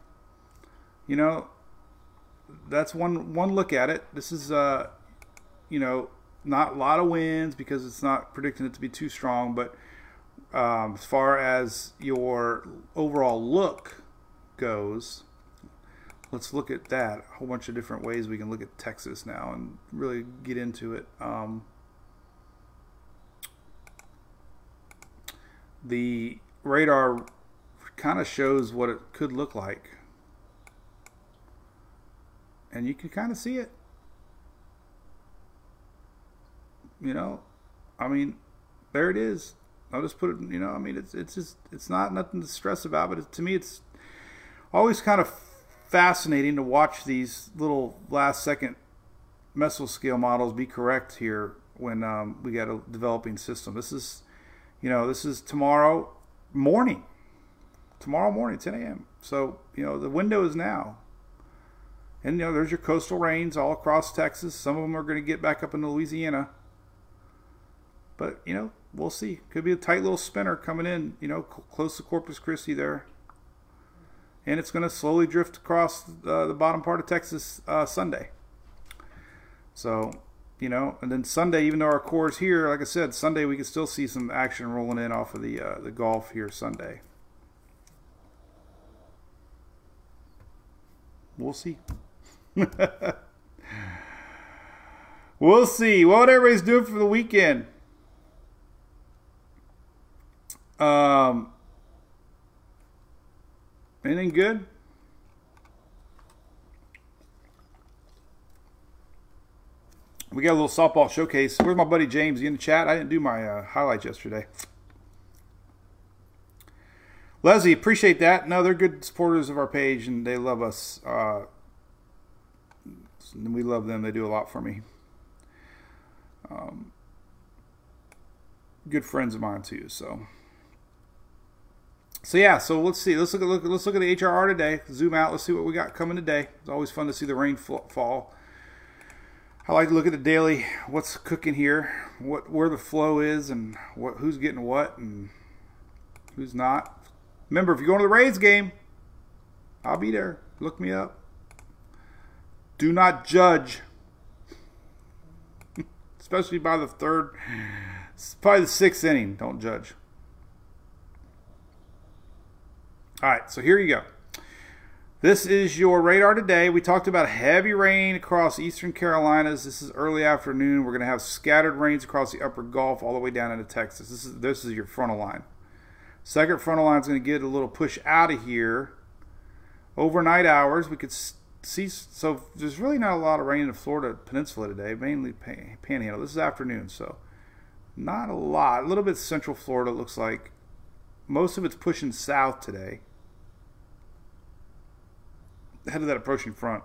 [SPEAKER 1] You know, that's one one look at it. This is uh, you know, not a lot of winds because it's not predicting it to be too strong. But um, as far as your overall look goes, let's look at that. A whole bunch of different ways we can look at Texas now and really get into it. Um, the radar kind of shows what it could look like. And you can kind of see it. You know, I mean, there it is. I'll just put it, you know, I mean, it's it's just it's not nothing to stress about, but it, to me, it's always kind of fascinating to watch these little last second mesoscale models be correct here when um, we got a developing system. This is, you know, this is tomorrow morning, tomorrow morning, 10 a.m. So you know, the window is now. And you know, there's your coastal rains all across Texas. Some of them are going to get back up into Louisiana. But you know, we'll see. Could be a tight little spinner coming in. You know, cl- close to Corpus Christi there, and it's going to slowly drift across uh, the bottom part of Texas uh, Sunday. So, you know, and then Sunday, even though our core is here, like I said, Sunday we can still see some action rolling in off of the uh, the Gulf here Sunday. We'll see. we'll see what everybody's doing for the weekend. Um, anything good? We got a little softball showcase. Where's my buddy James? He in the chat? I didn't do my uh, highlights yesterday. Leslie, appreciate that. No, they're good supporters of our page and they love us. Uh, we love them. They do a lot for me. Um, good friends of mine too. So, so yeah. So let's see. Let's look at look. Let's look at the HRR today. Zoom out. Let's see what we got coming today. It's always fun to see the rain fall. I like to look at the daily. What's cooking here? What where the flow is and what who's getting what and who's not. Remember, if you're going to the Rays game, I'll be there. Look me up. Do not judge, especially by the third, probably the sixth inning. Don't judge. All right, so here you go. This is your radar today. We talked about heavy rain across eastern Carolinas. This is early afternoon. We're going to have scattered rains across the upper Gulf all the way down into Texas. This is this is your frontal line. Second frontal line is going to get a little push out of here. Overnight hours, we could see. So there's really not a lot of rain in the Florida Peninsula today, mainly Panhandle. This is afternoon, so not a lot. A little bit central Florida looks like. Most of it's pushing south today. Ahead of that approaching front.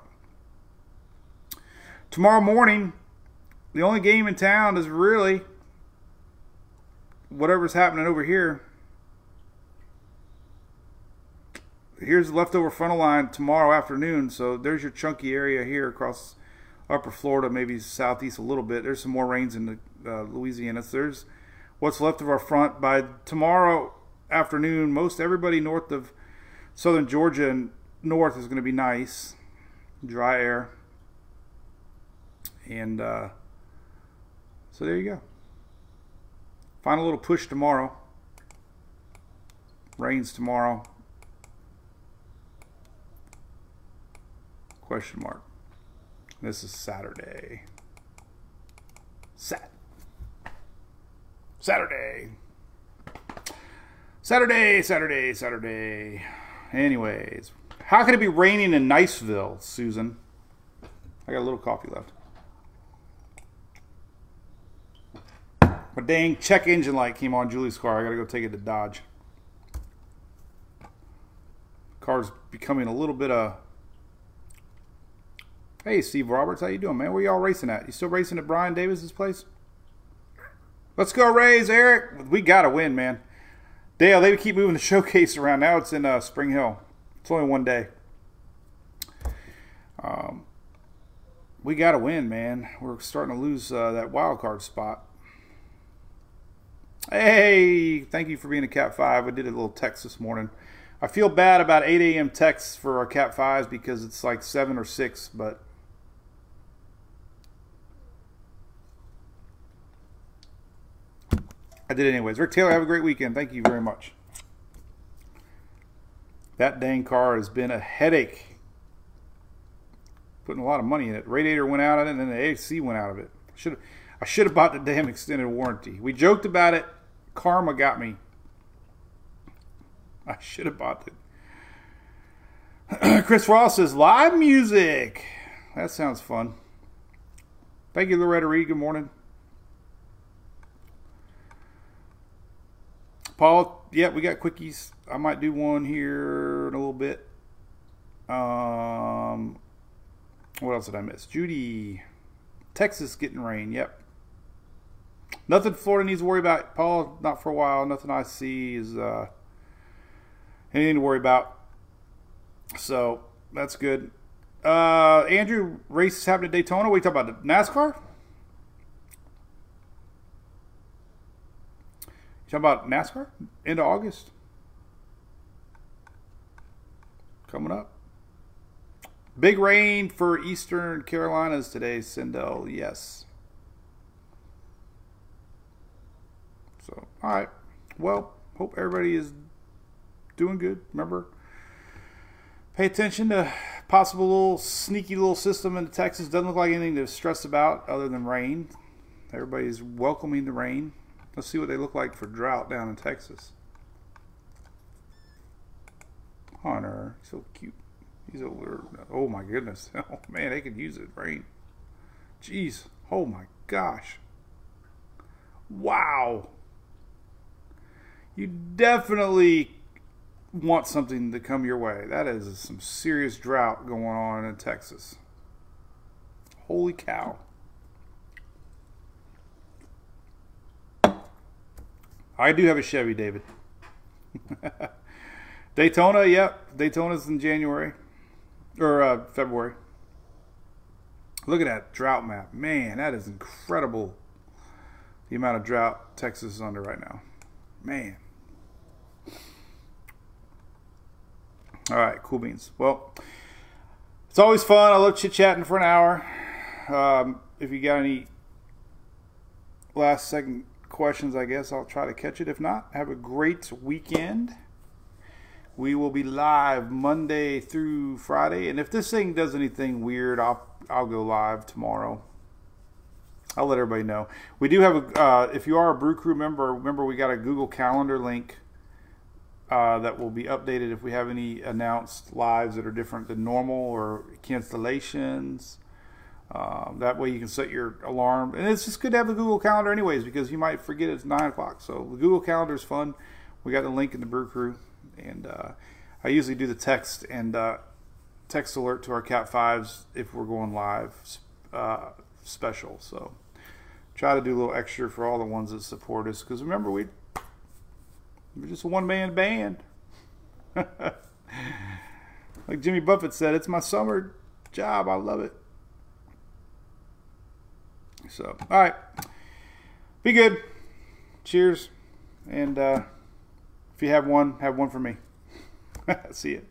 [SPEAKER 1] Tomorrow morning, the only game in town is really whatever's happening over here. here's the leftover frontal line tomorrow afternoon. So there's your chunky area here across upper Florida, maybe southeast a little bit. There's some more rains in the uh, Louisiana. So there's what's left of our front. By tomorrow afternoon, most everybody north of southern Georgia and north is going to be nice, dry air. And uh, so there you go. Final little push tomorrow. Rains tomorrow. Question mark. This is Saturday. Sat. Saturday. Saturday, Saturday, Saturday. Anyways, how can it be raining in Niceville, Susan? I got a little coffee left. My dang check engine light came on Julie's car. I gotta go take it to Dodge. Car's becoming a little bit of Hey, Steve Roberts, how you doing, man? Where y'all racing at? You still racing at Brian Davis's place? Let's go, Rays, Eric. We gotta win, man. Dale, they keep moving the showcase around. Now it's in uh, Spring Hill. Only one day. Um, we gotta win, man. We're starting to lose uh, that wild card spot. Hey, thank you for being a Cat 5. I did a little text this morning. I feel bad about 8 a.m. texts for our Cat 5s because it's like 7 or 6, but I did anyways. Rick Taylor, have a great weekend. Thank you very much. That dang car has been a headache. Putting a lot of money in it. Radiator went out of it, and then the AC went out of it. Should I should have bought the damn extended warranty. We joked about it. Karma got me. I should have bought it. Chris Ross says live music. That sounds fun. Thank you, Loretta Reed. Good morning. Paul, yeah, we got quickies. I might do one here in a little bit. Um, what else did I miss? Judy, Texas getting rain. Yep. Nothing Florida needs to worry about, Paul. Not for a while. Nothing I see is uh, anything to worry about. So that's good. Uh, Andrew, races happening at Daytona. You talking about? NASCAR? Talking about NASCAR? Into August? Coming up. Big rain for Eastern Carolinas today, Sindel. Yes. So, all right. Well, hope everybody is doing good. Remember, pay attention to possible little sneaky little system in Texas. Doesn't look like anything to stress about other than rain. Everybody's welcoming the rain. Let's see what they look like for drought down in Texas. Hunter, so cute. He's over. Oh my goodness. Oh man, they could use it. Rain. Jeez. Oh my gosh. Wow. You definitely want something to come your way. That is some serious drought going on in Texas. Holy cow. I do have a Chevy, David. Daytona, yep. Daytona's in January or uh, February. Look at that drought map. Man, that is incredible. The amount of drought Texas is under right now. Man. All right, cool beans. Well, it's always fun. I love chit chatting for an hour. Um, if you got any last second questions, I guess I'll try to catch it. If not, have a great weekend. We will be live Monday through Friday, and if this thing does anything weird, I'll I'll go live tomorrow. I'll let everybody know. We do have a. Uh, if you are a Brew Crew member, remember we got a Google Calendar link uh, that will be updated if we have any announced lives that are different than normal or cancellations. Um, that way you can set your alarm, and it's just good to have the Google Calendar anyways because you might forget it's nine o'clock. So the Google Calendar is fun. We got the link in the Brew Crew, and uh, I usually do the text and uh, text alert to our Cat Fives if we're going live uh, special. So try to do a little extra for all the ones that support us because remember we we're just a one man band. like Jimmy Buffett said, it's my summer job. I love it. So, all right. Be good. Cheers. And uh, if you have one, have one for me. See you.